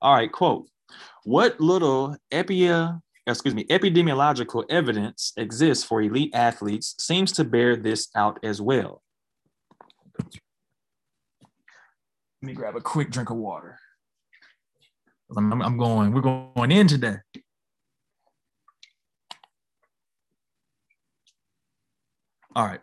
All right quote what little epia excuse me epidemiological evidence exists for elite athletes seems to bear this out as well. Let me grab a quick drink of water. I'm, I'm going we're going in today. All right.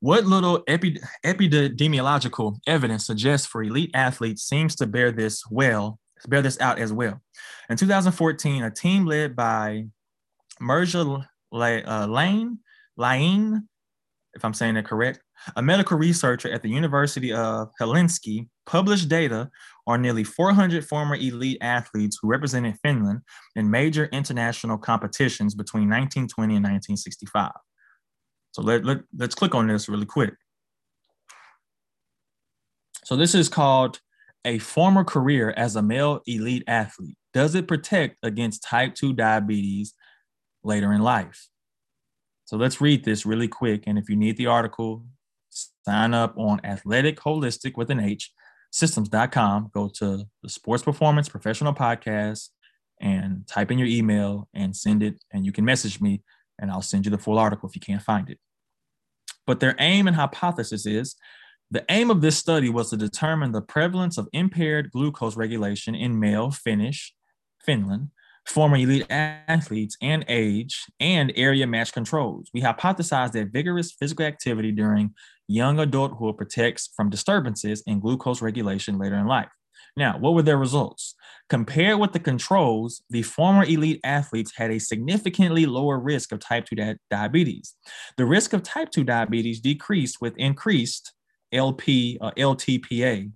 What little epi- epidemiological evidence suggests for elite athletes seems to bear this well, bear this out as well. In 2014, a team led by Merja uh, Laine, Laine, if I'm saying that correct, a medical researcher at the University of Helsinki published data on nearly 400 former elite athletes who represented Finland in major international competitions between 1920 and 1965. So let, let, let's click on this really quick. So this is called a former career as a male elite athlete. Does it protect against type 2 diabetes later in life? So let's read this really quick. And if you need the article, sign up on Athletic Holistic with an H systems.com. Go to the Sports Performance Professional Podcast and type in your email and send it. And you can message me and I'll send you the full article if you can't find it. But their aim and hypothesis is the aim of this study was to determine the prevalence of impaired glucose regulation in male Finnish, Finland, former elite athletes and age and area match controls. We hypothesized that vigorous physical activity during young adulthood protects from disturbances in glucose regulation later in life. Now, what were their results? Compared with the controls, the former elite athletes had a significantly lower risk of type 2 diabetes. The risk of type 2 diabetes decreased with increased LP, uh, LTPA.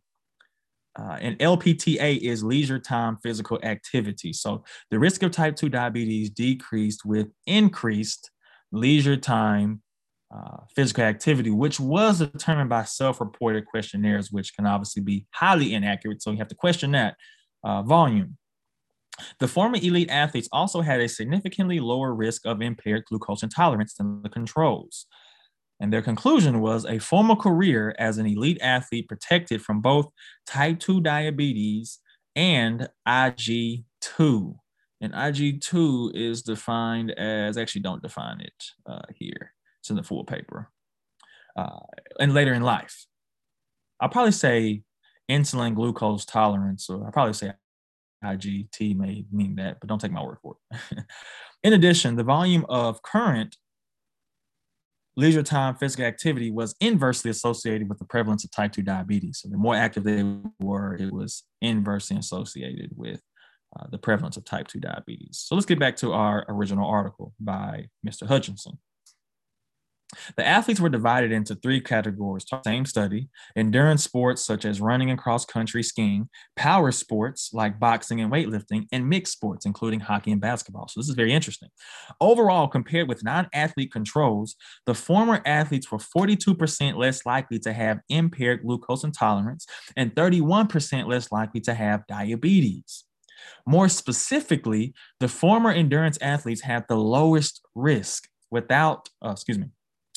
Uh, and LPTA is leisure time physical activity. So the risk of type 2 diabetes decreased with increased leisure time uh, physical activity, which was determined by self reported questionnaires, which can obviously be highly inaccurate. So you have to question that uh, volume. The former elite athletes also had a significantly lower risk of impaired glucose intolerance than the controls. And their conclusion was a formal career as an elite athlete protected from both type 2 diabetes and IGT. And IGT is defined as, actually, don't define it uh, here. It's in the full paper. Uh, and later in life, I'll probably say insulin glucose tolerance, or I'll probably say IGT may mean that, but don't take my word for it. in addition, the volume of current leisure time physical activity was inversely associated with the prevalence of type 2 diabetes. So the more active they were, it was inversely associated with uh, the prevalence of type 2 diabetes. So let's get back to our original article by Mr. Hutchinson. The athletes were divided into three categories. Same study endurance sports such as running and cross country skiing, power sports like boxing and weightlifting, and mixed sports, including hockey and basketball. So, this is very interesting. Overall, compared with non athlete controls, the former athletes were 42% less likely to have impaired glucose intolerance and 31% less likely to have diabetes. More specifically, the former endurance athletes had the lowest risk without, uh, excuse me,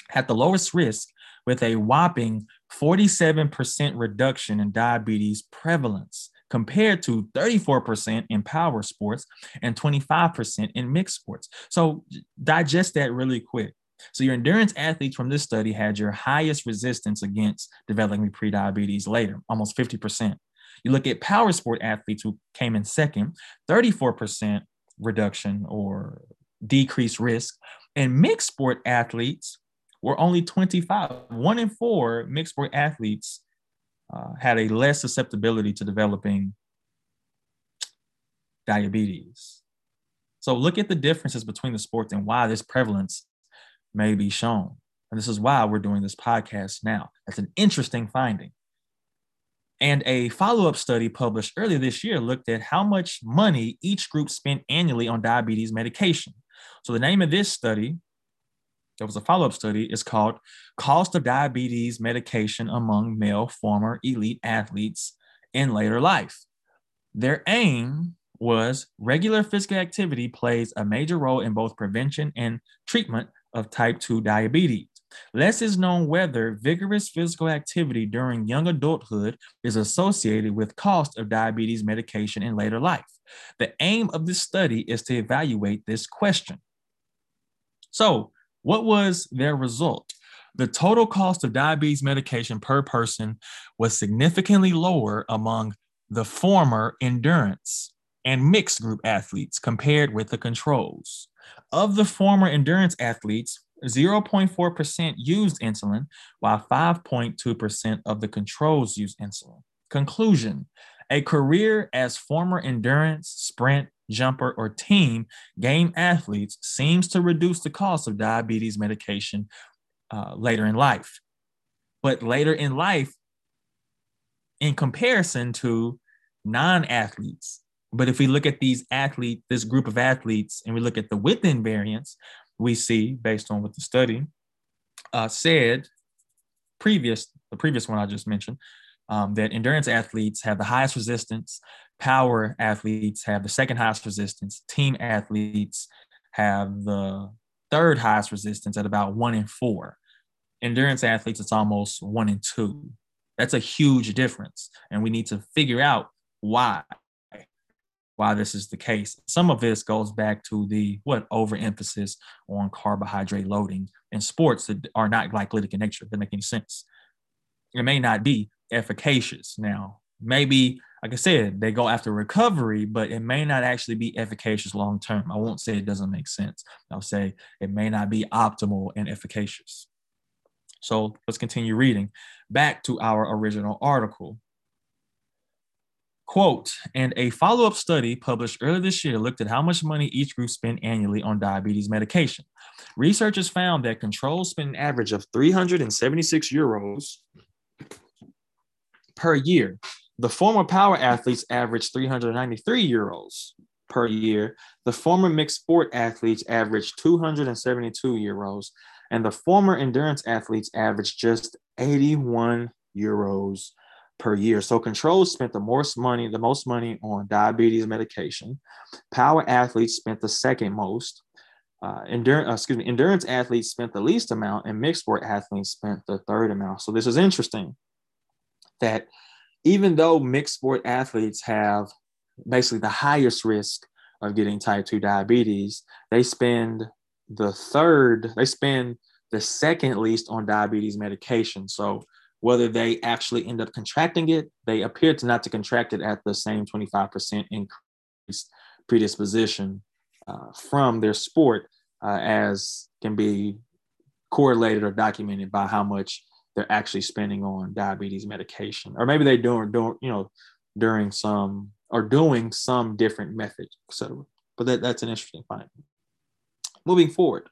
had the lowest risk with a whopping 47% reduction in diabetes prevalence compared to 34% in power sports and 25% in mixed sports. So digest that really quick. So your endurance athletes from this study had your highest resistance against developing prediabetes later, almost 50%. You look at power sport athletes who came in second, 34% reduction or decreased risk. And mixed sport athletes, were only 25. One in four mixed sport athletes uh, had a less susceptibility to developing diabetes. So look at the differences between the sports and why this prevalence may be shown. And this is why we're doing this podcast now. That's an interesting finding. And a follow up study published earlier this year looked at how much money each group spent annually on diabetes medication. So, the name of this study there was a follow up study. It's called Cost of Diabetes Medication Among Male Former Elite Athletes in Later Life. Their aim was regular physical activity plays a major role in both prevention and treatment of type 2 diabetes. Less is known whether vigorous physical activity during young adulthood is associated with cost of diabetes medication in later life. The aim of this study is to evaluate this question. So, what was their result? The total cost of diabetes medication per person was significantly lower among the former endurance and mixed group athletes compared with the controls. Of the former endurance athletes, 0.4% used insulin, while 5.2% of the controls used insulin. Conclusion A career as former endurance, sprint, jumper, or team game athletes seems to reduce the cost of diabetes medication uh, later in life. But later in life, in comparison to non athletes. But if we look at these athletes, this group of athletes, and we look at the within variance, we see based on what the study uh, said previous, the previous one I just mentioned, um, that endurance athletes have the highest resistance, power athletes have the second highest resistance, team athletes have the third highest resistance at about one in four. Endurance athletes, it's almost one in two. That's a huge difference. And we need to figure out why why this is the case. Some of this goes back to the what overemphasis on carbohydrate loading in sports that are not glycolytic in nature. Doesn't make any sense. It may not be, efficacious. Now, maybe, like I said, they go after recovery, but it may not actually be efficacious long term. I won't say it doesn't make sense. I'll say it may not be optimal and efficacious. So let's continue reading. Back to our original article. Quote, and a follow up study published earlier this year looked at how much money each group spent annually on diabetes medication. Researchers found that controls spent an average of 376 euros per year. The former power athletes averaged 393 euros per year. The former mixed sport athletes averaged 272 euros, and the former endurance athletes averaged just 81 euros per year. So controls spent the most money, the most money on diabetes medication. Power athletes spent the second most. Uh, endurance, uh, excuse me, endurance athletes spent the least amount, and mixed sport athletes spent the third amount. So this is interesting that even though mixed sport athletes have basically the highest risk of getting type 2 diabetes, they spend the third, they spend the second least on diabetes medication. So whether they actually end up contracting it, they appear to not to contract it at the same 25% increased predisposition uh, from their sport uh, as can be correlated or documented by how much they're actually spending on diabetes medication, or maybe they do doing you know during some or doing some different method, etc. But that, that's an interesting finding. Moving forward,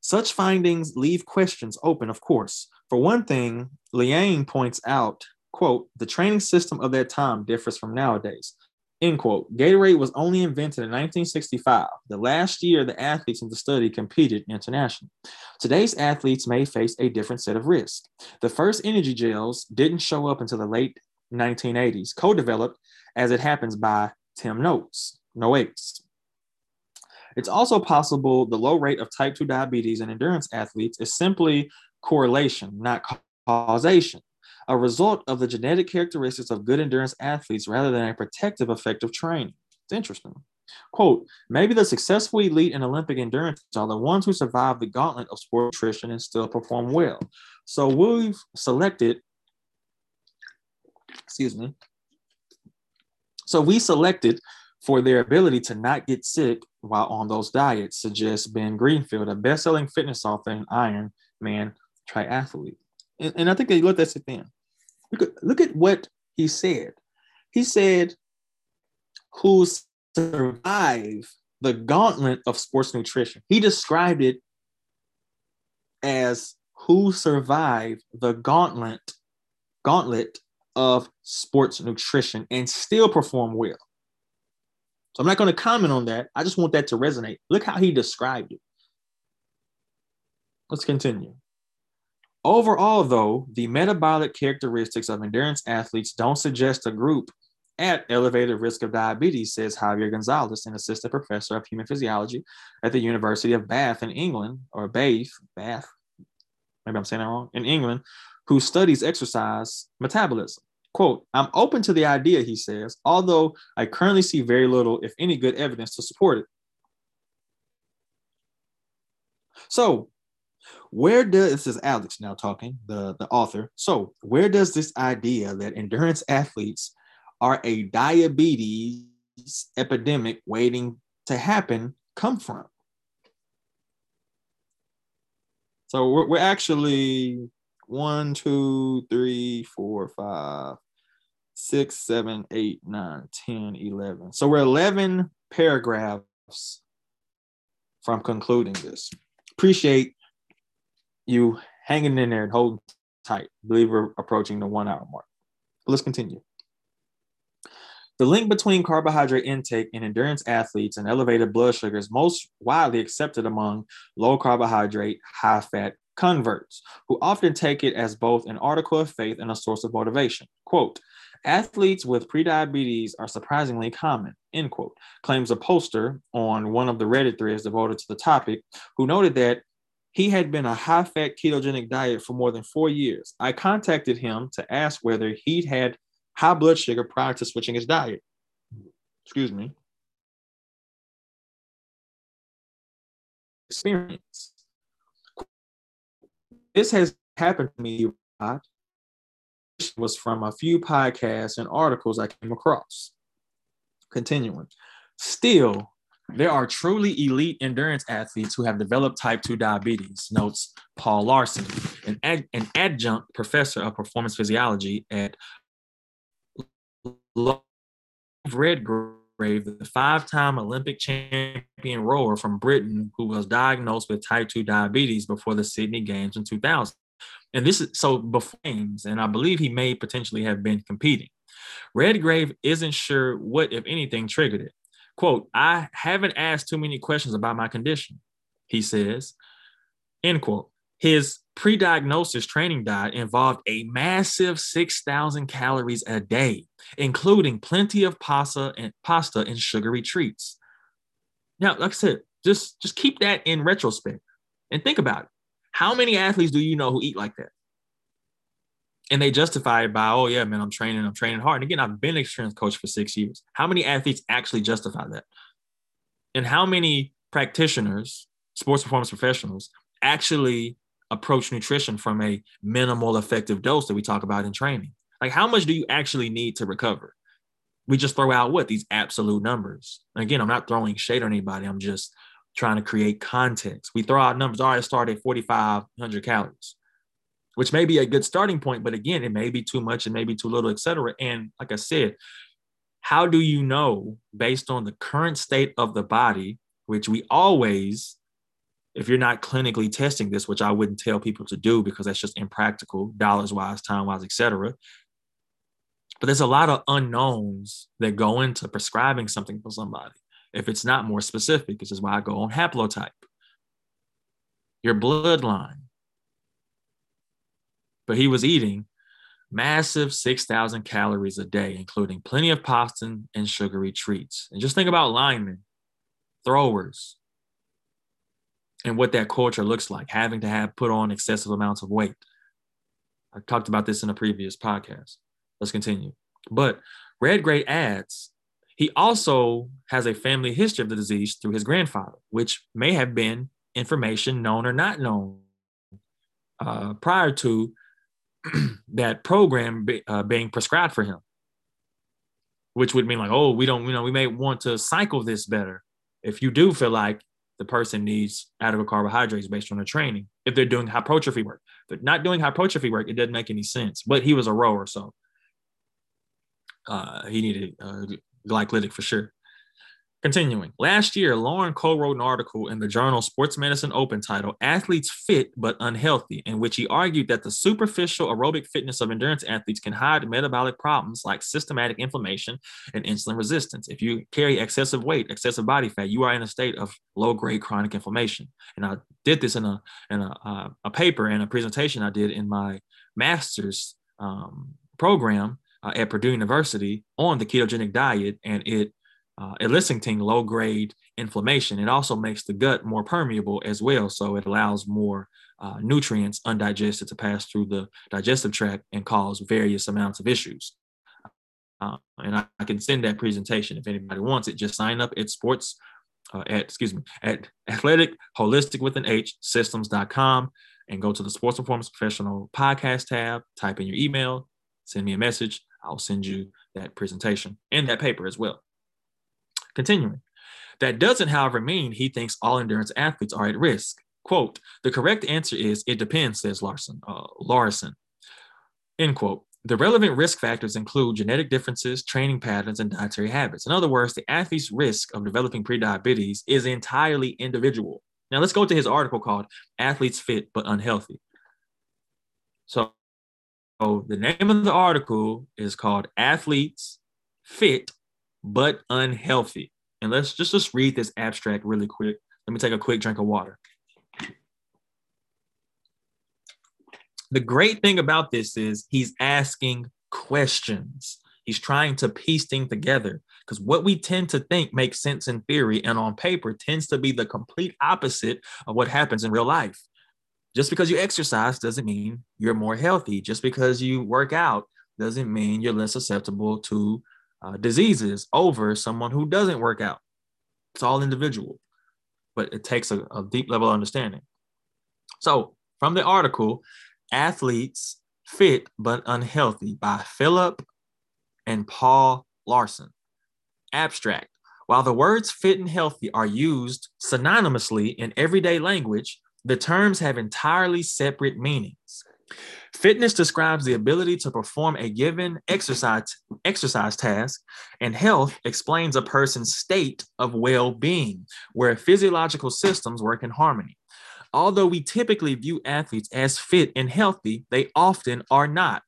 such findings leave questions open, of course. For one thing, Laine points out, quote, the training system of that time differs from nowadays. End quote. Gatorade was only invented in 1965, the last year the athletes in the study competed internationally. Today's athletes may face a different set of risks. The first energy gels didn't show up until the late 1980s, co developed as it happens by Tim Noakes. Noakes. It's also possible the low rate of type 2 diabetes in endurance athletes is simply correlation, not causation, a result of the genetic characteristics of good endurance athletes rather than a protective effect of training. It's interesting. Quote, maybe the successful elite in Olympic endurance are the ones who survive the gauntlet of sport nutrition and still perform well. So we've selected, excuse me. So we selected for their ability to not get sick while on those diets, suggests Ben Greenfield, a best-selling fitness author and Iron Man triathlete. And, and I think they let that sit then. Look at, look at what he said. He said, who survive the gauntlet of sports nutrition. He described it as who survived the gauntlet gauntlet of sports nutrition and still perform well. So I'm not going to comment on that. I just want that to resonate. Look how he described it. Let's continue. Overall, though, the metabolic characteristics of endurance athletes don't suggest a group at elevated risk of diabetes, says Javier Gonzalez, an assistant professor of human physiology at the University of Bath in England, or Bath, Bath, maybe I'm saying that wrong, in England, who studies exercise metabolism. Quote, I'm open to the idea, he says, although I currently see very little, if any, good evidence to support it. So, where does this is Alex now talking, the, the author. So, where does this idea that endurance athletes are a diabetes epidemic waiting to happen come from? So, we're, we're actually one, two, three, four, five, six, seven, eight, nine, 10, 11. So we're 11 paragraphs from concluding this. Appreciate you hanging in there and holding tight. I believe we're approaching the one hour mark. Let's continue. The link between carbohydrate intake and endurance athletes and elevated blood sugar is most widely accepted among low carbohydrate, high fat converts, who often take it as both an article of faith and a source of motivation. Quote, athletes with prediabetes are surprisingly common, end quote, claims a poster on one of the Reddit threads devoted to the topic, who noted that he had been a high fat ketogenic diet for more than four years. I contacted him to ask whether he'd had high blood sugar prior to switching his diet. Excuse me. Experience this has happened to me was from a few podcasts and articles I came across. Continuing. Still, there are truly elite endurance athletes who have developed type 2 diabetes, notes Paul Laursen, an, ad, an adjunct professor of performance physiology at Redgrave, the five time Olympic champion rower from Britain, who was diagnosed with type 2 diabetes before the Sydney Games in 2000. And this is so before games, and I believe he may potentially have been competing. Redgrave isn't sure what, if anything, triggered it. Quote, I haven't asked too many questions about my condition, he says. End quote. His pre diagnosis training diet involved a massive 6,000 calories a day, including plenty of pasta and pasta and sugary treats. Now, like I said, just, just keep that in retrospect and think about it. How many athletes do you know who eat like that? And they justify it by, oh, yeah, man, I'm training, I'm training hard. And again, I've been a strength coach for six years. How many athletes actually justify that? And how many practitioners, sports performance professionals, actually approach nutrition from a minimal effective dose that we talk about in training. Like, how much do you actually need to recover? We just throw out what these absolute numbers. And again, I'm not throwing shade on anybody. I'm just trying to create context. We throw out numbers. All right, start at 4,500 calories, which may be a good starting point, but again, it may be too much, it may be too little, etc. And like I said, how do you know based on the current state of the body, which we always if you're not clinically testing this, which I wouldn't tell people to do because that's just impractical, dollars wise, time wise, etc. But there's a lot of unknowns that go into prescribing something for somebody if it's not more specific. This is why I go on haplotype, your bloodline. But he was eating massive 6,000 calories a day, including plenty of pasta and sugary treats. And just think about linemen, throwers, and what that culture looks like, having to have put on excessive amounts of weight. I talked about this in a previous podcast. Let's continue. But Redgrave adds he also has a family history of the disease through his grandfather, which may have been information known or not known uh, prior to that program be, uh, being prescribed for him. Which would mean like, oh, we don't, you know, we may want to cycle this better. If you do feel like the person needs adequate carbohydrates based on their training. If they're doing hypertrophy work, if they're not doing hypertrophy work, it doesn't make any sense. But he was a rower, so uh, he needed uh, glycolytic for sure. Continuing, last year, Laursen co wrote an article in the journal Sports Medicine Open titled Athletes Fit but Unhealthy, in which he argued that the superficial aerobic fitness of endurance athletes can hide metabolic problems like systematic inflammation and insulin resistance. If you carry excessive weight, excessive body fat, you are in a state of low grade chronic inflammation. And I did this in a, in a, uh, a paper and a presentation I did in my master's um, program uh, at Purdue University on the ketogenic diet, and it uh, eliciting low grade inflammation. It also makes the gut more permeable as well. So it allows more uh, nutrients undigested to pass through the digestive tract and cause various amounts of issues. Uh, and I, I, can send that presentation if anybody wants it. Just sign up at sports, uh, at excuse me, at athletic holistic with an H systems.com and go to the sports performance professional podcast tab, type in your email, send me a message. I'll send you that presentation and that paper as well. Continuing. That doesn't, however, mean he thinks all endurance athletes are at risk. Quote, the correct answer is it depends, says Laursen, uh, Laursen. End quote. The relevant risk factors include genetic differences, training patterns, and dietary habits. In other words, the athlete's risk of developing prediabetes is entirely individual. Now let's go to his article called Athletes Fit But Unhealthy. So, so the name of the article is called Athletes Fit but unhealthy. And let's just, just read this abstract really quick. Let me take a quick drink of water. The great thing about this is he's asking questions. He's trying to piece things together because what we tend to think makes sense in theory and on paper tends to be the complete opposite of what happens in real life. Just because you exercise doesn't mean you're more healthy. Just because you work out doesn't mean you're less susceptible to uh, diseases over someone who doesn't work out. It's all individual, but it takes a, a deep level of understanding. So, from the article, Athletes Fit but Unhealthy by Philip and Paul Laursen. Abstract. While the words fit and healthy are used synonymously in everyday language, the terms have entirely separate meanings. Fitness describes the ability to perform a given exercise, exercise task, and health explains a person's state of well being, where physiological systems work in harmony. Although we typically view athletes as fit and healthy, they often are not.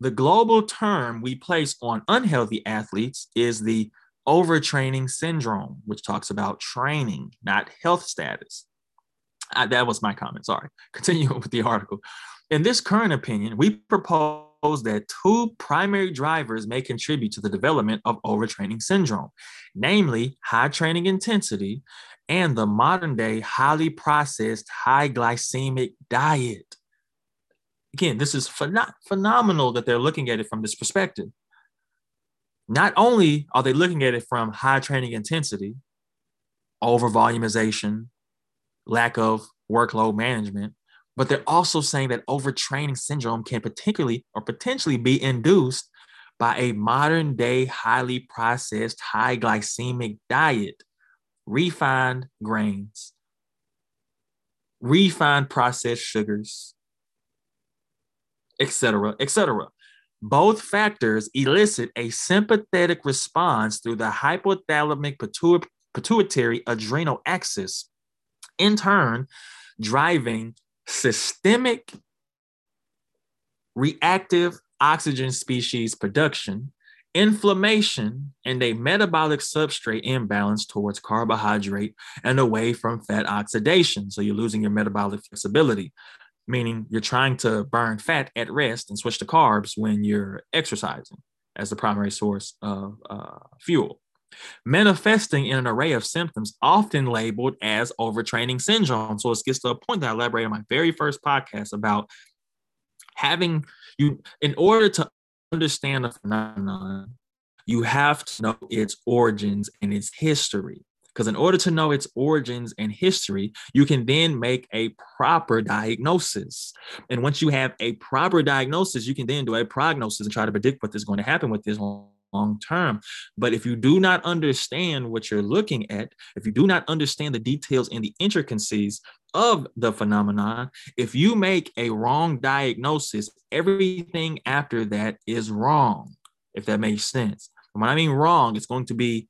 The global term we place on unhealthy athletes is the overtraining syndrome, which talks about training, not health status. Uh, that was my comment. Sorry. Continue with the article. In this current opinion, we propose that two primary drivers may contribute to the development of overtraining syndrome, namely high training intensity and the modern day highly processed high glycemic diet. Again, this is phen- phenomenal that they're looking at it from this perspective. Not only are they looking at it from high training intensity, over volumization, lack of workload management, but they're also saying that overtraining syndrome can particularly or potentially be induced by a modern day highly processed high glycemic diet, refined grains, refined processed sugars, etc., etc. Both factors elicit a sympathetic response through the hypothalamic pituitary adrenal axis, in turn, driving systemic reactive oxygen species production, inflammation, and a metabolic substrate imbalance towards carbohydrate and away from fat oxidation. So you're losing your metabolic flexibility, meaning you're trying to burn fat at rest and switch to carbs when you're exercising as the primary source of uh, fuel manifesting in an array of symptoms often labeled as overtraining syndrome. So it gets to a point that I elaborated in my very first podcast about having you, in order to understand the phenomenon, you have to know its origins and its history. Because in order to know its origins and history, you can then make a proper diagnosis. And once you have a proper diagnosis, you can then do a prognosis and try to predict what is going to happen with this long term. But if you do not understand what you're looking at, if you do not understand the details and the intricacies of the phenomenon, if you make a wrong diagnosis, everything after that is wrong, if that makes sense. And when I mean wrong, it's going to be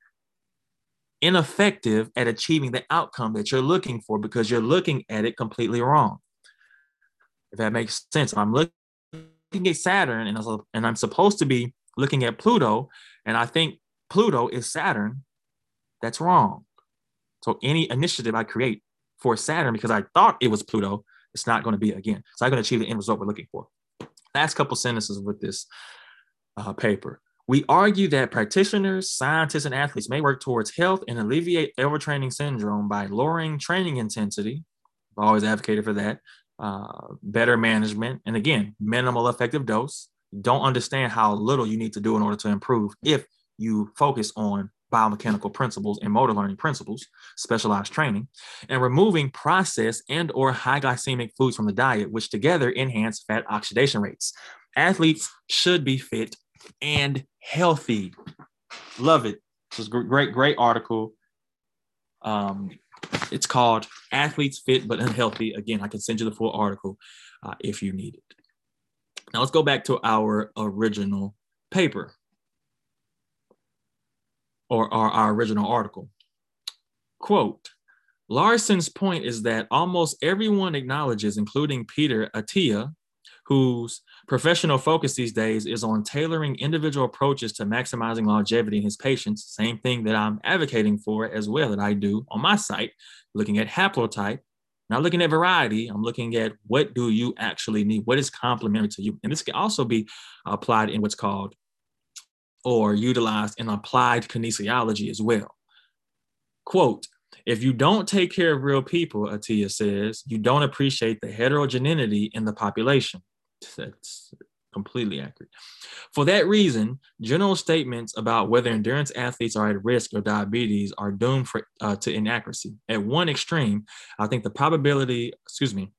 ineffective at achieving the outcome that you're looking for because you're looking at it completely wrong. If that makes sense, I'm looking at Saturn and, I'm supposed to be looking at Pluto, and I think Pluto is Saturn, that's wrong. So any initiative I create for Saturn, because I thought it was Pluto, it's not going to be again. So I'm going to achieve the end result we're looking for. Last couple sentences with this uh, paper. We argue that practitioners, scientists, and athletes may work towards health and alleviate overtraining syndrome by lowering training intensity. I've always advocated for that. Uh, better management, and again, minimal effective dose, don't understand how little you need to do in order to improve if you focus on biomechanical principles and motor learning principles specialized training and removing processed and or high glycemic foods from the diet which together enhance fat oxidation rates. Athletes should be fit and healthy. Love it. This is great great article. Um, it's called athletes fit but unhealthy. Again i can send you the full article uh, if you need it now let's go back to our original paper or our, original article. Quote, Laursen's point is that almost everyone acknowledges, including Peter Attia, whose professional focus these days is on tailoring individual approaches to maximizing longevity in his patients, same thing that I'm advocating for as well that I do on my site, looking at haplotype not looking at variety, I'm looking at what do you actually need? What is complementary to you? And this can also be applied in what's called or utilized in applied kinesiology as well. Quote, if you don't take care of real people, Attia says, you don't appreciate the heterogeneity in the population. That's completely accurate. For that reason, general statements about whether endurance athletes are at risk of diabetes are doomed for, uh, to inaccuracy. At one extreme, I think the probability, excuse me,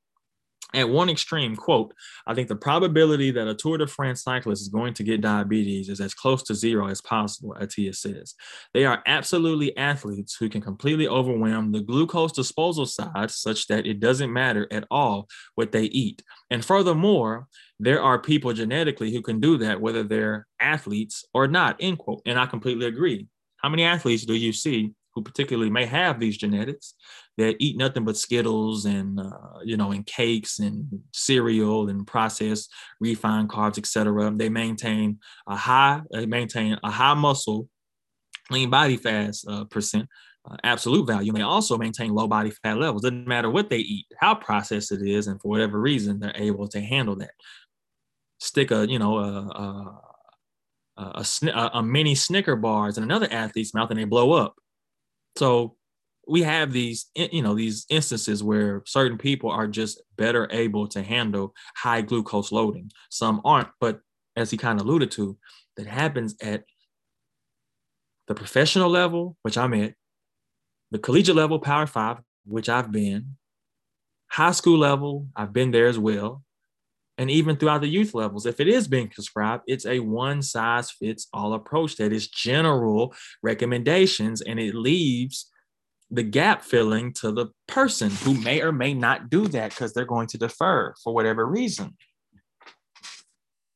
at one extreme, quote, I think the probability that a Tour de France cyclist is going to get diabetes is as close to zero as possible, Attia says. They are absolutely athletes who can completely overwhelm the glucose disposal side such that it doesn't matter at all what they eat. And furthermore, there are people genetically who can do that, whether they're athletes or not, end quote. And I completely agree. How many athletes do you see who particularly may have these genetics that eat nothing but Skittles and uh, you know and cakes and cereal and processed refined carbs, etc. They maintain a high, they maintain a high muscle, lean body fat uh, percent. Uh, absolute value may also maintain low body fat levels. Doesn't matter what they eat, how processed it is, and for whatever reason, they're able to handle that. Stick a you know a, a, a, a, a mini Snicker bars in another athlete's mouth and they blow up so we have these, you know, these instances where certain people are just better able to handle high glucose loading. Some aren't, but as he kind of alluded to, that happens at the professional level, which I'm at, the collegiate level, Power Five, which I've been, high school level, I've been there as well, and even throughout the youth levels. If it is being prescribed, it's a one size fits all approach that is general recommendations and it leaves the gap filling to the person who may or may not do that because they're going to defer for whatever reason.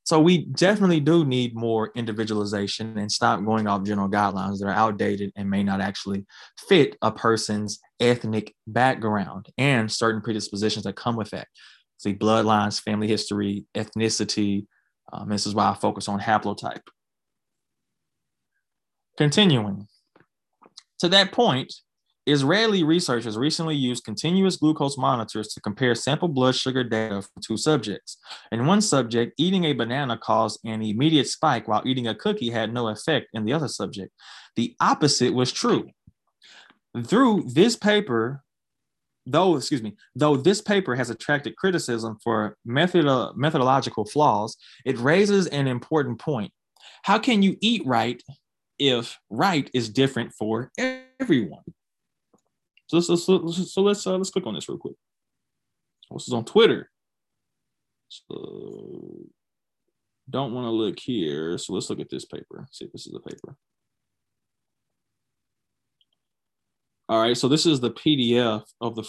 So we definitely do need more individualization and stop going off general guidelines that are outdated and may not actually fit a person's ethnic background and certain predispositions that come with that see bloodlines, family history, ethnicity. Um, this is why I focus on haplotype. Continuing. To that point, Israeli researchers recently used continuous glucose monitors to compare sample blood sugar data from two subjects. In one subject, eating a banana caused an immediate spike, while eating a cookie had no effect in the other subject. The opposite was true. Through this paper, though, excuse me, though this paper has attracted criticism for method, uh, methodological flaws, it raises an important point. How can you eat right if right is different for everyone? So, so, so, so let's uh, let's click on this real quick. This is on Twitter. So don't want to look here. So let's look at this paper. See if this is the paper. All right, so this is the PDF of the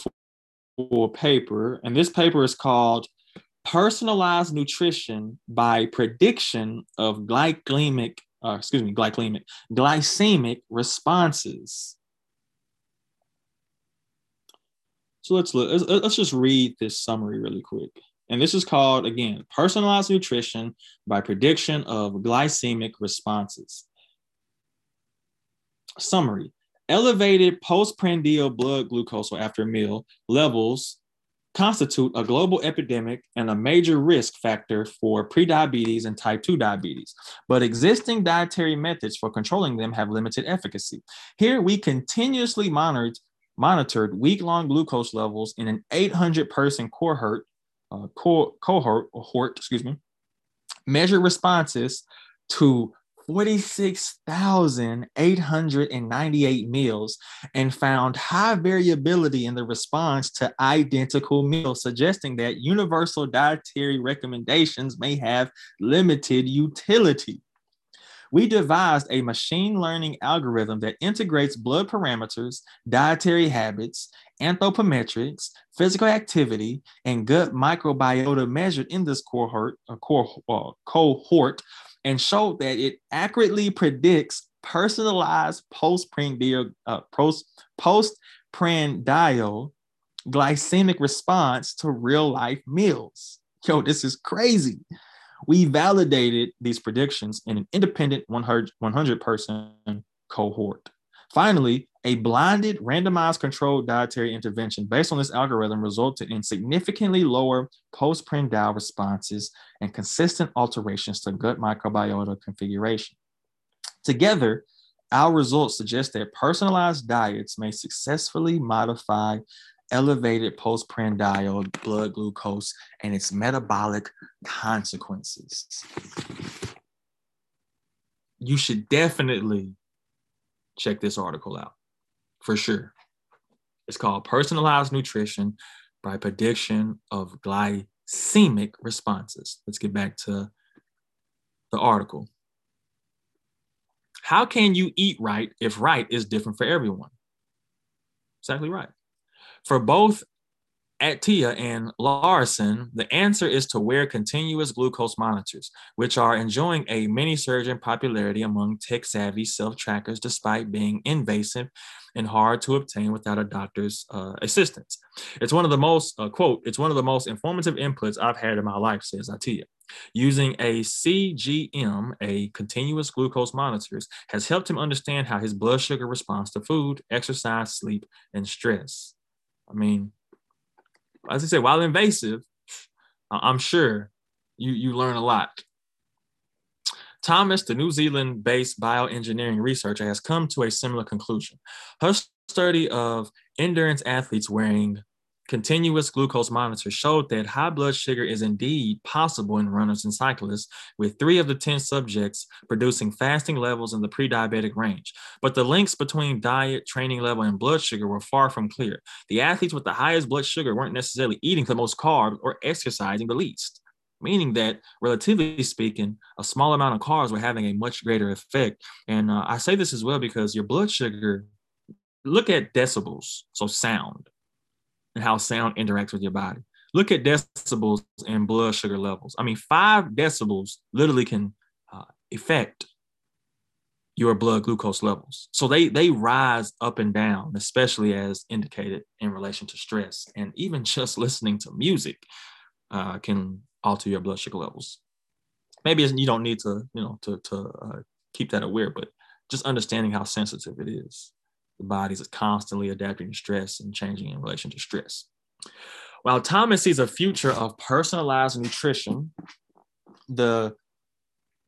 full paper, and this paper is called Personalized Nutrition by Prediction of Glycemic, uh, excuse me, glycemic, glycemic responses. So let's look, let's just read this summary really quick. And this is called, again, Personalized Nutrition by Prediction of Glycemic Responses. Summary Elevated postprandial blood glucose or after meal levels constitute a global epidemic and a major risk factor for prediabetes and type 2 diabetes. But existing dietary methods for controlling them have limited efficacy. Here we continuously monitored, monitored week-long glucose levels in an 800 person cohort, uh, co- cohort, cohort, excuse me, measured responses to 46,898 meals and found high variability in the response to identical meals, suggesting that universal dietary recommendations may have limited utility. We devised a machine learning algorithm that integrates blood parameters, dietary habits, anthropometrics, physical activity, and gut microbiota measured in this cohort, uh, uh, cohort and showed that it accurately predicts personalized postprandial uh, post postprandial glycemic response to real life meals. Yo, this is crazy. We validated these predictions in an independent 100, 100 person cohort. Finally, a blinded, randomized controlled dietary intervention based on this algorithm resulted in significantly lower postprandial responses and consistent alterations to gut microbiota configuration. Together, our results suggest that personalized diets may successfully modify elevated postprandial blood glucose and its metabolic consequences. You should definitely check this article out for sure. It's called Personalized Nutrition by Prediction of glycemic responses. Let's get back to the article. How can you eat right if right is different for everyone? Exactly right. For both Attia and Laursen, the answer is to wear continuous glucose monitors, which are enjoying a mini surge in popularity among tech savvy self trackers despite being invasive and hard to obtain without a doctor's uh, assistance. It's one of the most, uh, quote, it's one of the most informative inputs I've had in my life, says Attia. Using a CGM, a continuous glucose monitors, has helped him understand how his blood sugar responds to food, exercise, sleep, and stress. I mean, as I say, while invasive, I'm sure you, you learn a lot. Thomas, the New Zealand based bioengineering researcher, has come to a similar conclusion. Her study of endurance athletes wearing continuous glucose monitors showed that high blood sugar is indeed possible in runners and cyclists, with three of the 10 subjects producing fasting levels in the pre diabetic range. But the links between diet, training level, and blood sugar were far from clear. The athletes with the highest blood sugar weren't necessarily eating the most carbs or exercising the least. Meaning that, relatively speaking, a small amount of carbs were having a much greater effect. And uh, I say this as well because your blood sugar, look at decibels, so sound and how sound interacts with your body. Look at decibels and blood sugar levels. I mean, five decibels literally can uh, affect your blood glucose levels. So they they rise up and down, especially as indicated in relation to stress. And even just listening to music uh, can alter your blood sugar levels. Maybe you don't need to, you know, to to uh, keep that aware, but just understanding how sensitive it is the bodies is constantly adapting to stress and changing in relation to stress. While Thomas sees a future of personalized nutrition, the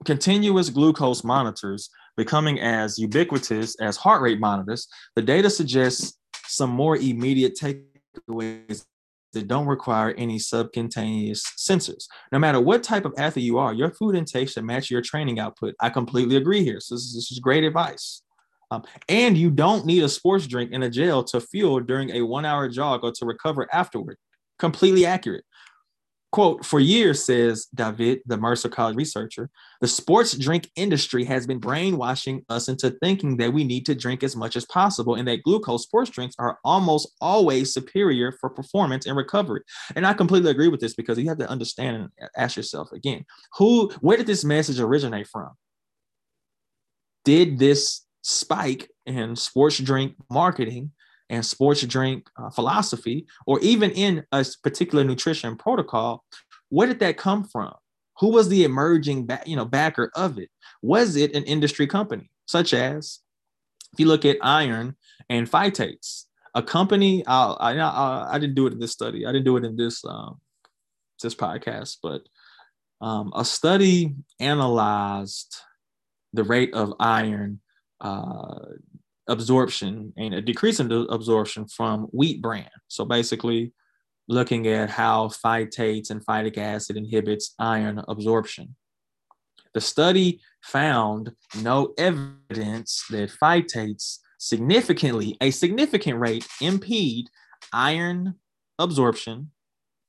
continuous glucose monitors becoming as ubiquitous as heart rate monitors, the data suggests some more immediate takeaways that don't require any subcutaneous sensors. No matter what type of athlete you are, your food intake should match your training output. I completely agree here. So this is, this is great advice. Um, and you don't need a sports drink in a gel to fuel during a one hour jog or to recover afterward. Completely accurate. Quote, for years, says David, the Mercer College researcher, the sports drink industry has been brainwashing us into thinking that we need to drink as much as possible and that glucose sports drinks are almost always superior for performance and recovery. And I completely agree with this because you have to understand and ask yourself again, who, where did this message originate from? Did this spike in sports drink marketing and sports drink uh, philosophy, or even in a particular nutrition protocol, where did that come from? Who was the emerging, back, you know, backer of it? Was it an industry company, such as, if you look at iron and phytates, a company? I, I, I didn't do it in this study. I didn't do it in this um, this podcast, but um, a study analyzed the rate of iron uh, absorption and a decrease in absorption from wheat bran. So basically, looking at how phytates and phytic acid inhibits iron absorption. The study found no evidence that phytates significantly, a significant rate, impede iron absorption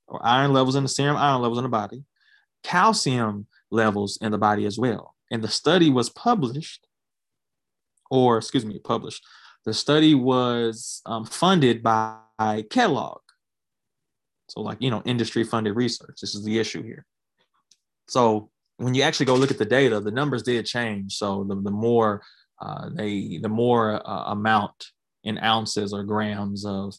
or iron levels in the serum iron levels in the body, calcium levels in the body as well. And the study was published or excuse me, published. The study was um, funded by Kellogg. So, like, you know, industry funded research. This is the issue here. So, when you actually go look at the data, the numbers did change. So, the, the more uh, they, the more uh, amount in ounces or grams of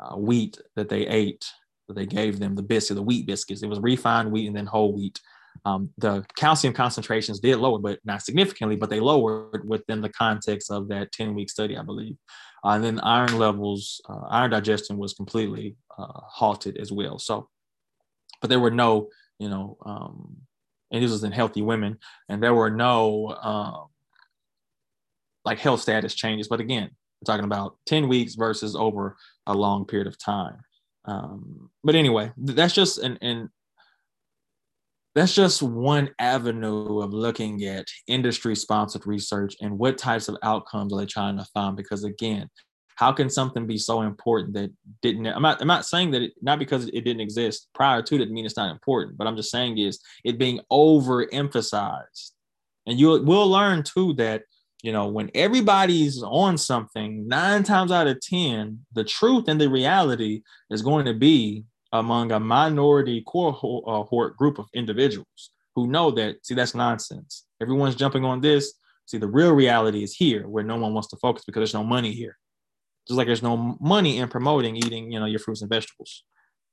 uh, wheat that they ate, that they gave them the biscuit, the wheat biscuits. It was refined wheat and then whole wheat. Um, the calcium concentrations did lower, but not significantly, but they lowered within the context of that 10 week study, I believe. Uh, and then iron levels, uh, iron digestion was completely uh, halted as well. So, but there were no, you know, um, and this was in healthy women, and there were no um, like health status changes. But again, we're talking about 10 weeks versus over a long period of time. Um, but anyway, that's just an, an that's just one avenue of looking at industry sponsored research and what types of outcomes are they trying to find because again How can something be so important that didn't? I'm not. I'm not saying that it, not because it didn't exist prior to that mean it's not important. But I'm just saying is it being overemphasized, and you will learn too that you know when everybody's on something, nine times out of ten, the truth and the reality is going to be among a minority cohort group of individuals who know that see that's nonsense. Everyone's jumping on this. See, the real reality is here, where no one wants to focus because there's no money here just like there's no money in promoting eating, you know, your fruits and vegetables.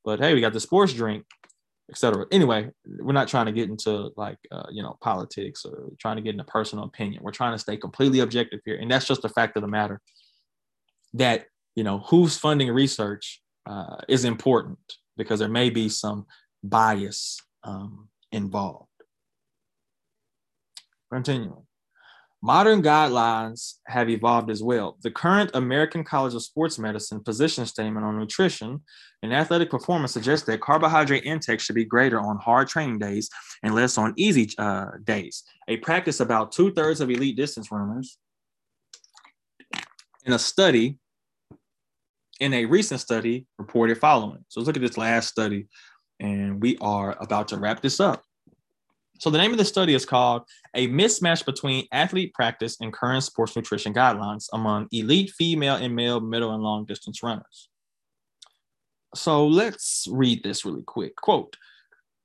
But hey, we got the sports drink, etc. Anyway, we're not trying to get into like uh, you know politics or trying to get into personal opinion. We're trying to stay completely objective here, and that's just the fact of the matter. That you know who's funding research uh, is important because there may be some bias um, involved. Continuing. Modern guidelines have evolved as well. The current American College of Sports Medicine position statement on nutrition and athletic performance suggests that carbohydrate intake should be greater on hard training days and less on easy uh, days. A practice about two thirds of elite distance runners in a study, in a recent study, reported following. So let's look at this last study, and we are about to wrap this up. So the name of the study is called A Mismatch Between Athlete Practice and Current Sports Nutrition Guidelines Among Elite Female and Male Middle and Long Distance Runners. So let's read this really quick. Quote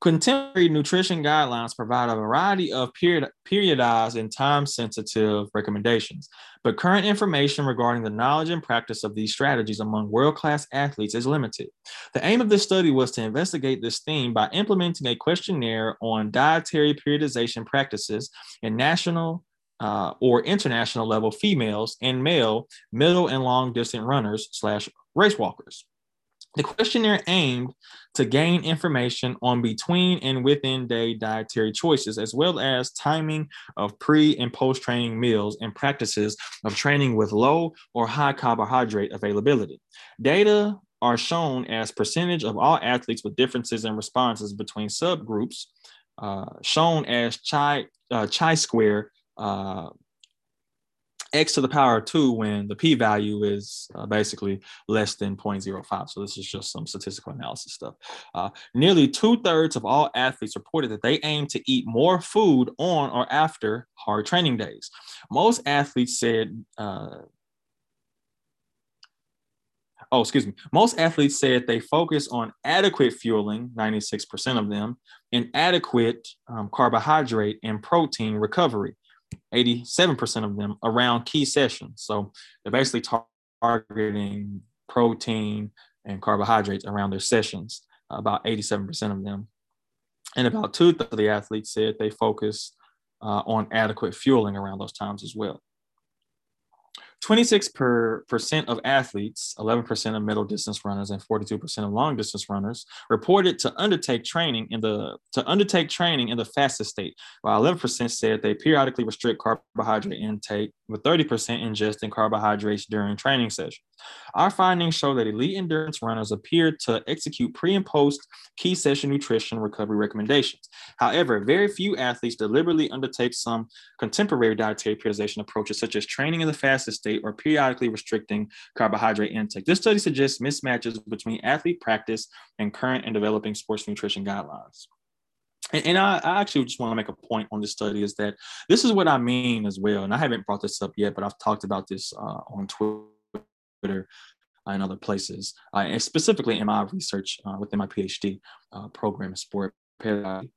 Contemporary nutrition guidelines provide a variety of period, periodized and time sensitive recommendations, but current information regarding the knowledge and practice of these strategies among world class athletes is limited. The aim of this study was to investigate this theme by implementing a questionnaire on dietary periodization practices in national uh, or international level females and male middle and long distance runners slash race walkers. The questionnaire aimed to gain information on between and within day dietary choices, as well as timing of pre and post training meals and practices of training with low or high carbohydrate availability. Data are shown as percentage of all athletes with differences in responses between subgroups, uh, shown as chi, uh, chi square uh, x to the power of 2 when the p-value is uh, basically less than 0.05 so this is just some statistical analysis stuff. Uh, nearly two-thirds of all athletes reported that they aim to eat more food on or after hard training days. Most athletes said uh, oh, excuse me. Most athletes said they focus on adequate fueling, 96% of them, and adequate um, carbohydrate and protein recovery, 87% of them around key sessions. So they're basically targeting protein and carbohydrates around their sessions, about 87% of them. And about two thirds of the athletes said they focus uh, on adequate fueling around those times as well. 26 percent of athletes, 11% of middle distance runners, and 42% of long distance runners reported to undertake training in the to undertake training in the fastest state, while 11% said they periodically restrict carbohydrate intake, with 30% ingesting carbohydrates during training sessions. Our findings show that elite endurance runners appear to execute pre and post key session nutrition recovery recommendations. However, very few athletes deliberately undertake some contemporary dietary periodization approaches, such as training in the fastest state or periodically restricting carbohydrate intake. This study suggests mismatches between athlete practice and current and developing sports nutrition guidelines. And, and I, I, actually just want to make a point on this study is that this is what I mean as well. And I haven't brought this up yet, but I've talked about this uh, on Twitter and other places, uh, and specifically in my research uh, within my PhD uh, program in sport pedagogy,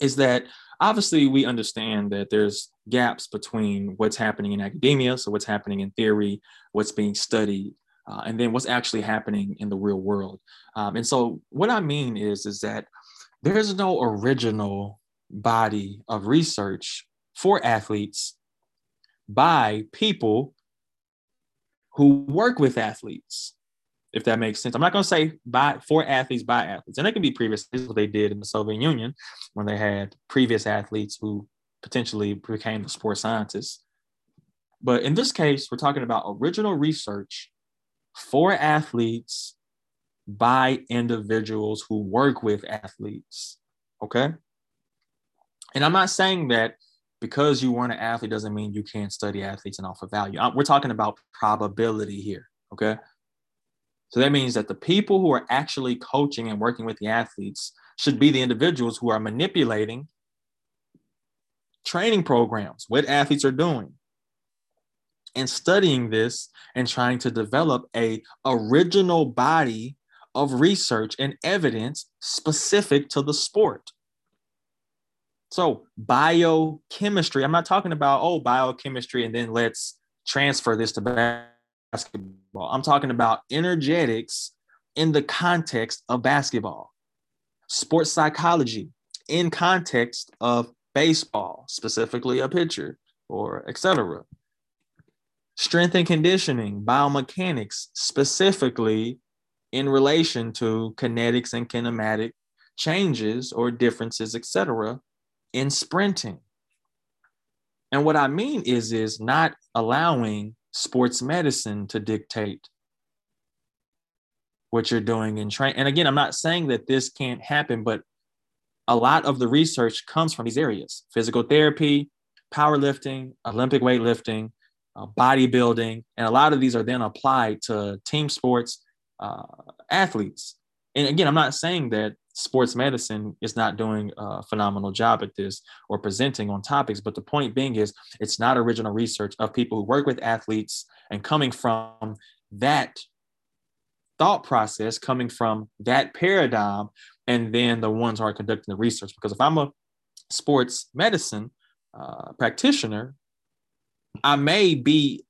is that obviously we understand that there's gaps between what's happening in academia, so what's happening in theory, what's being studied, uh, and then what's actually happening in the real world. Um, and so what I mean is, is that there's no original body of research for athletes by people who work with athletes, if that makes sense. I'm not going to say by for athletes by athletes, and that can be previous. This is what they did in the Soviet Union when they had previous athletes who potentially became the sports scientists. But in this case, we're talking about original research for athletes by individuals who work with athletes. Okay. And I'm not saying that because you weren't an athlete doesn't mean you can't study athletes and offer value. Uh, we're talking about probability here. Okay. So that means that the people who are actually coaching and working with the athletes should be the individuals who are manipulating training programs, what athletes are doing, and studying this and trying to develop a original body of research and evidence specific to the sport. So, biochemistry, I'm not talking about, oh, biochemistry, and then let's transfer this to basketball. I'm talking about energetics in the context of basketball, sports psychology in context of baseball, specifically a pitcher or etc. Strength and conditioning, biomechanics, specifically in relation to kinetics and kinematic changes or differences, etc in sprinting. And what I mean is is not allowing sports medicine to dictate what you're doing in train. And again, I'm not saying that this can't happen, but a lot of the research comes from these areas: physical therapy, powerlifting, Olympic weightlifting, uh, bodybuilding, and a lot of these are then applied to team sports uh, athletes. And again, I'm not saying that sports medicine is not doing a phenomenal job at this or presenting on topics. But the point being is it's not original research of people who work with athletes and coming from that thought process, coming from that paradigm, and then the ones who are conducting the research. Because if I'm a sports medicine uh, practitioner, I may be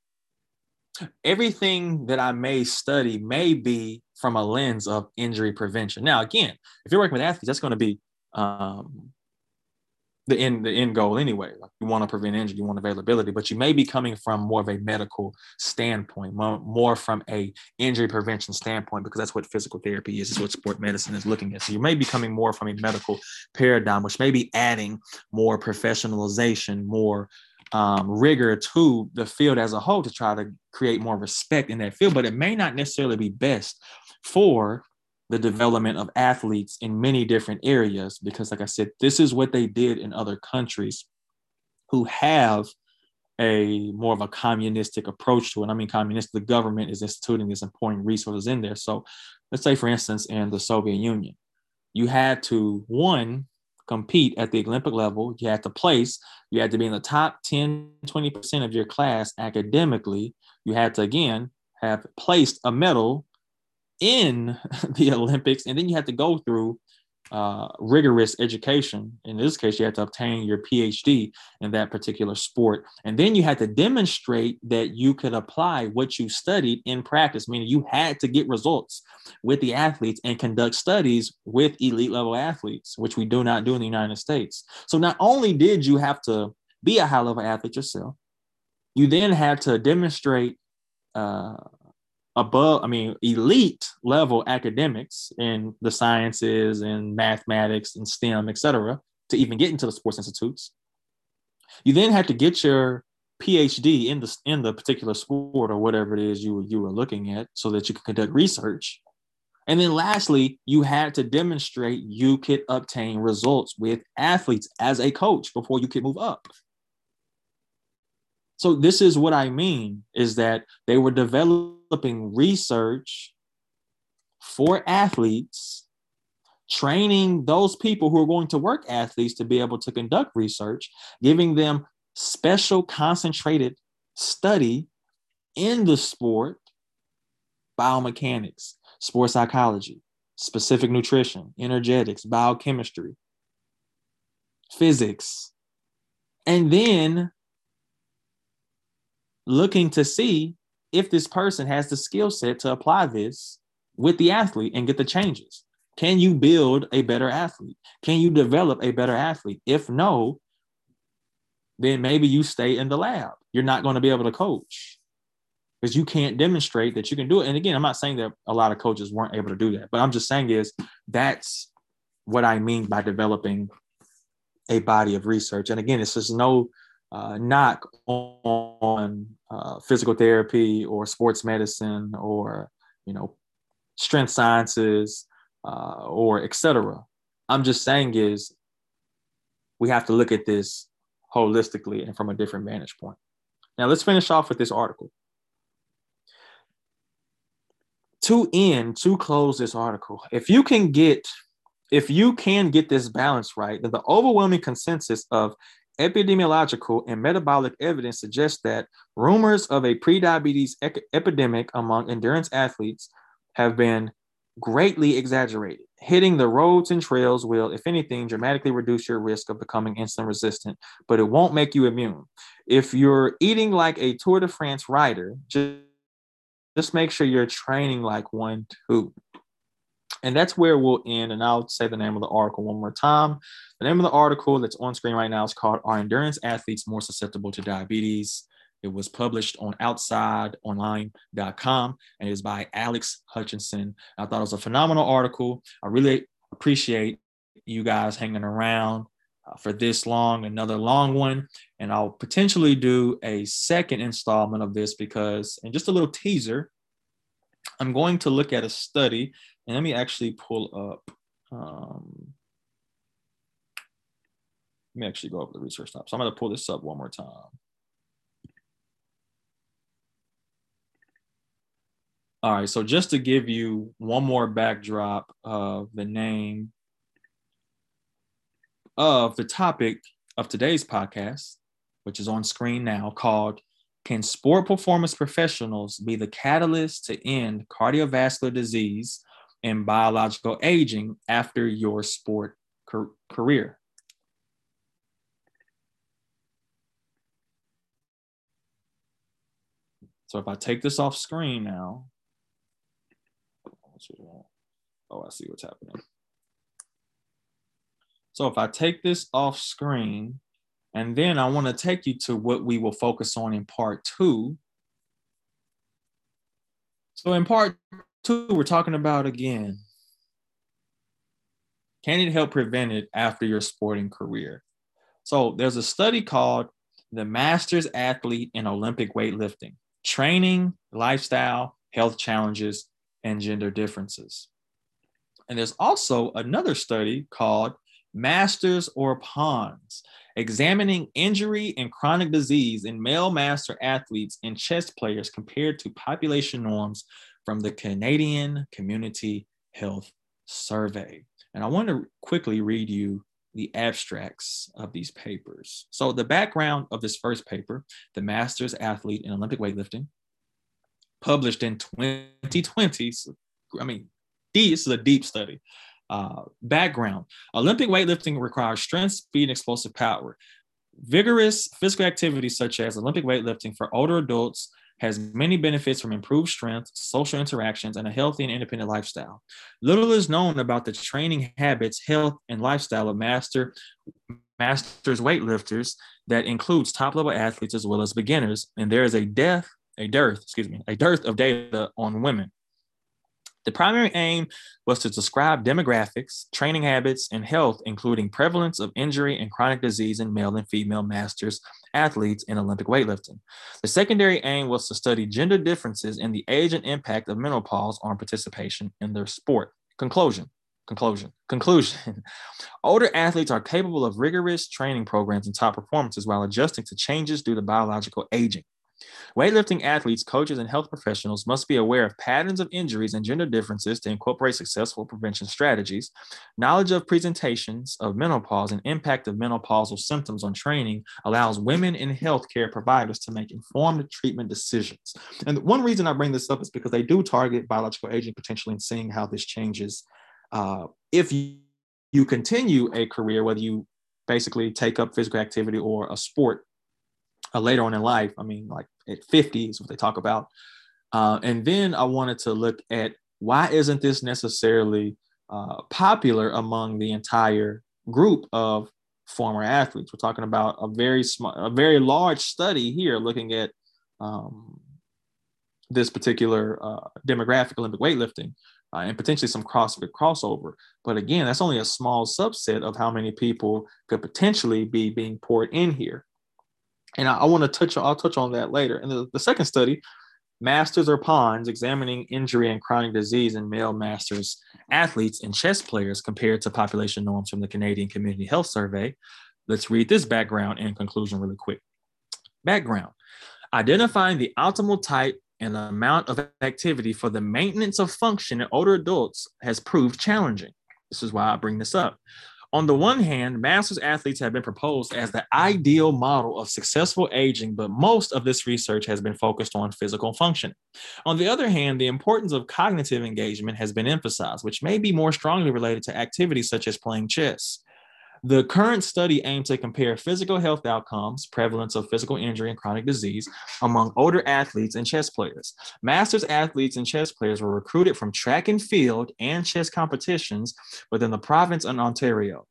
everything that I may study may be from a lens of injury prevention. Now, again, if you're working with athletes, that's going to be um, the end the end goal anyway. Like you want to prevent injury, you want availability, but you may be coming from more of a medical standpoint, more, more from a injury prevention standpoint, because that's what physical therapy is. Is what sport medicine is looking at. So you may be coming more from a medical paradigm, which may be adding more professionalization, more um, rigor to the field as a whole to try to create more respect in that field. But it may not necessarily be best for the development of athletes in many different areas because, like I said, this is what they did in other countries who have a more of a communistic approach to it. I mean, communist, the government is instituting these important resources in there. So let's say, for instance, in the Soviet Union, you had to, one, compete at the Olympic level. You had to place, you had to be in the top 10, 20% of your class academically. You had to, again, have placed a medal in the Olympics. And then you had to go through uh, rigorous education. In this case, you had to obtain your PhD in that particular sport. And then you had to demonstrate that you could apply what you studied in practice, meaning you had to get results with the athletes and conduct studies with elite level athletes, which we do not do in the United States. So not only did you have to be a high level athlete yourself, you then had to demonstrate uh, above, I mean, elite level academics in the sciences and mathematics and STEM, et cetera, to even get into the sports institutes. You then have to get your PhD in the in the particular sport or whatever it is you you were looking at, so that you could conduct research. And then lastly, you had to demonstrate you could obtain results with athletes as a coach before you could move up. So this is what I mean is that they were developing research for athletes, training those people who are going to work athletes to be able to conduct research, giving them special concentrated study in the sport, biomechanics, sports psychology, specific nutrition, energetics, biochemistry, physics. And then looking to see if this person has the skill set to apply this with the athlete and get the changes. Can you build a better athlete? Can you develop a better athlete? If no, then maybe you stay in the lab. You're not going to be able to coach because you can't demonstrate that you can do it. And again, I'm not saying that a lot of coaches weren't able to do that, but I'm just saying is that's what I mean by developing a body of research. And again, it's just no uh, knock on uh, physical therapy or sports medicine or you know strength sciences uh, or etc. I'm just saying is we have to look at this holistically and from a different vantage point. Now, let's finish off with this article. To end, to close this article, if you can get if you can get this balance right, then the overwhelming consensus of epidemiological and metabolic evidence suggests that rumors of a prediabetes ec- epidemic among endurance athletes have been greatly exaggerated. Hitting the roads and trails will, if anything, dramatically reduce your risk of becoming insulin resistant, but it won't make you immune. If you're eating like a Tour de France rider, just, just make sure you're training like one too. And that's where we'll end. And I'll say the name of the article one more time. The name of the article that's on screen right now is called Are Endurance Athletes More Susceptible to Diabetes? It was published on outsideonline.com and is by Alex Hutchinson. I thought it was a phenomenal article. I really appreciate you guys hanging around uh, for this long, another long one. And I'll potentially do a second installment of this because, and just a little teaser, I'm going to look at a study and let me actually pull up. Um, let me actually go over the research tab. So I'm going to pull this up one more time. All right, so just to give you one more backdrop of the name of the topic of today's podcast, which is on screen now, called Can Sport Performance Professionals Be the Catalyst to End Cardiovascular Disease and Biological Aging After Your Sport Career? So if I take this off screen now, Oh, I see what's happening. So if I take this off screen, and then I want to take you to what we will focus on in part two. So in part two, we're talking about again, can it help prevent it after your sporting career? So there's a study called the Masters Athlete in Olympic Weightlifting, Training, Lifestyle, Health Challenges, and gender differences. And there's also another study called Masters or Pawns, examining injury and chronic disease in male master athletes and chess players compared to population norms from the Canadian Community Health Survey. And I want to quickly read you the abstracts of these papers. So, the background of this first paper, The Masters Athlete in Olympic Weightlifting, published in 2020. So, I mean, this is a deep study. Uh, background Olympic weightlifting requires strength, speed, and explosive power. Vigorous physical activities such as Olympic weightlifting for older adults, has many benefits from improved strength, social interactions, and a healthy and independent lifestyle. Little is known about the training habits, health, and lifestyle of master masters weightlifters that includes top level athletes as well as beginners, and there is a death a dearth, excuse me, a dearth of data on women. The primary aim was to describe demographics, training habits, and health, including prevalence of injury and chronic disease in male and female masters athletes in Olympic weightlifting. The secondary aim was to study gender differences in the age and impact of menopause on participation in their sport. Conclusion. Conclusion. Conclusion. Older athletes are capable of rigorous training programs and top performances while adjusting to changes due to biological aging. Weightlifting athletes, coaches, and health professionals must be aware of patterns of injuries and gender differences to incorporate successful prevention strategies. Knowledge of presentations of menopause and impact of menopausal symptoms on training allows women and healthcare providers to make informed treatment decisions. And one reason I bring this up is because they do target biological aging potentially and seeing how this changes. Uh, if you, you continue a career, whether you basically take up physical activity or a sport uh, later on in life. I mean, like at 50 is what they talk about. Uh, and then I wanted to look at why isn't this necessarily uh, popular among the entire group of former athletes? We're talking about a very small, a very large study here looking at um, this particular uh, demographic Olympic weightlifting. Uh, and potentially some CrossFit crossover. But again, that's only a small subset of how many people could potentially be being poured in here and I, I want to touch I'll touch on that later. And the, the second study, Masters or Pawns, examining injury and chronic disease in male masters athletes and chess players compared to population norms from the Canadian Community Health Survey. Let's read this background and conclusion really quick. Background identifying the optimal type and amount of activity for the maintenance of function in older adults has proved challenging. This is why I bring this up. On the one hand, masters athletes have been proposed as the ideal model of successful aging, but most of this research has been focused on physical function. On the other hand, the importance of cognitive engagement has been emphasized, which may be more strongly related to activities such as playing chess. The current study aimed to compare physical health outcomes, prevalence of physical injury and chronic disease among older athletes and chess players. Masters athletes and chess players were recruited from track and field and chess competitions within the province of Ontario.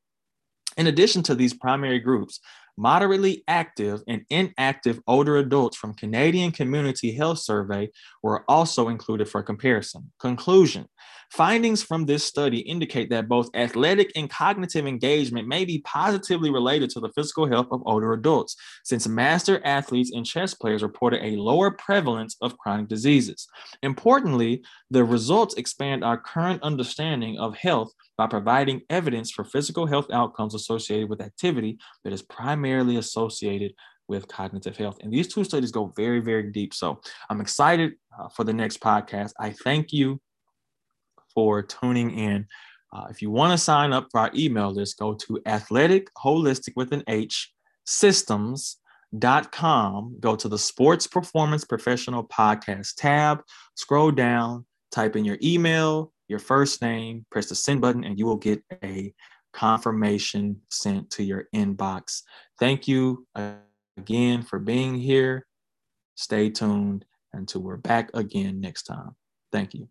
In addition to these primary groups, moderately active and inactive older adults from Canadian Community Health Survey were also included for comparison. Conclusion Findings from this study indicate that both athletic and cognitive engagement may be positively related to the physical health of older adults, since master athletes and chess players reported a lower prevalence of chronic diseases. Importantly, the results expand our current understanding of health by providing evidence for physical health outcomes associated with activity that is primarily associated with cognitive health. And these two studies go very, very deep. So I'm excited uh, for the next podcast. I thank you for tuning in. Uh, if you want to sign up for our email list, go to athletic holistic with an H systems.com. Go to the Sports Performance Professional Podcast tab, scroll down, type in your email, your first name, press the send button, and you will get a confirmation sent to your inbox. Thank you uh, again for being here. Stay tuned until we're back again next time. Thank you.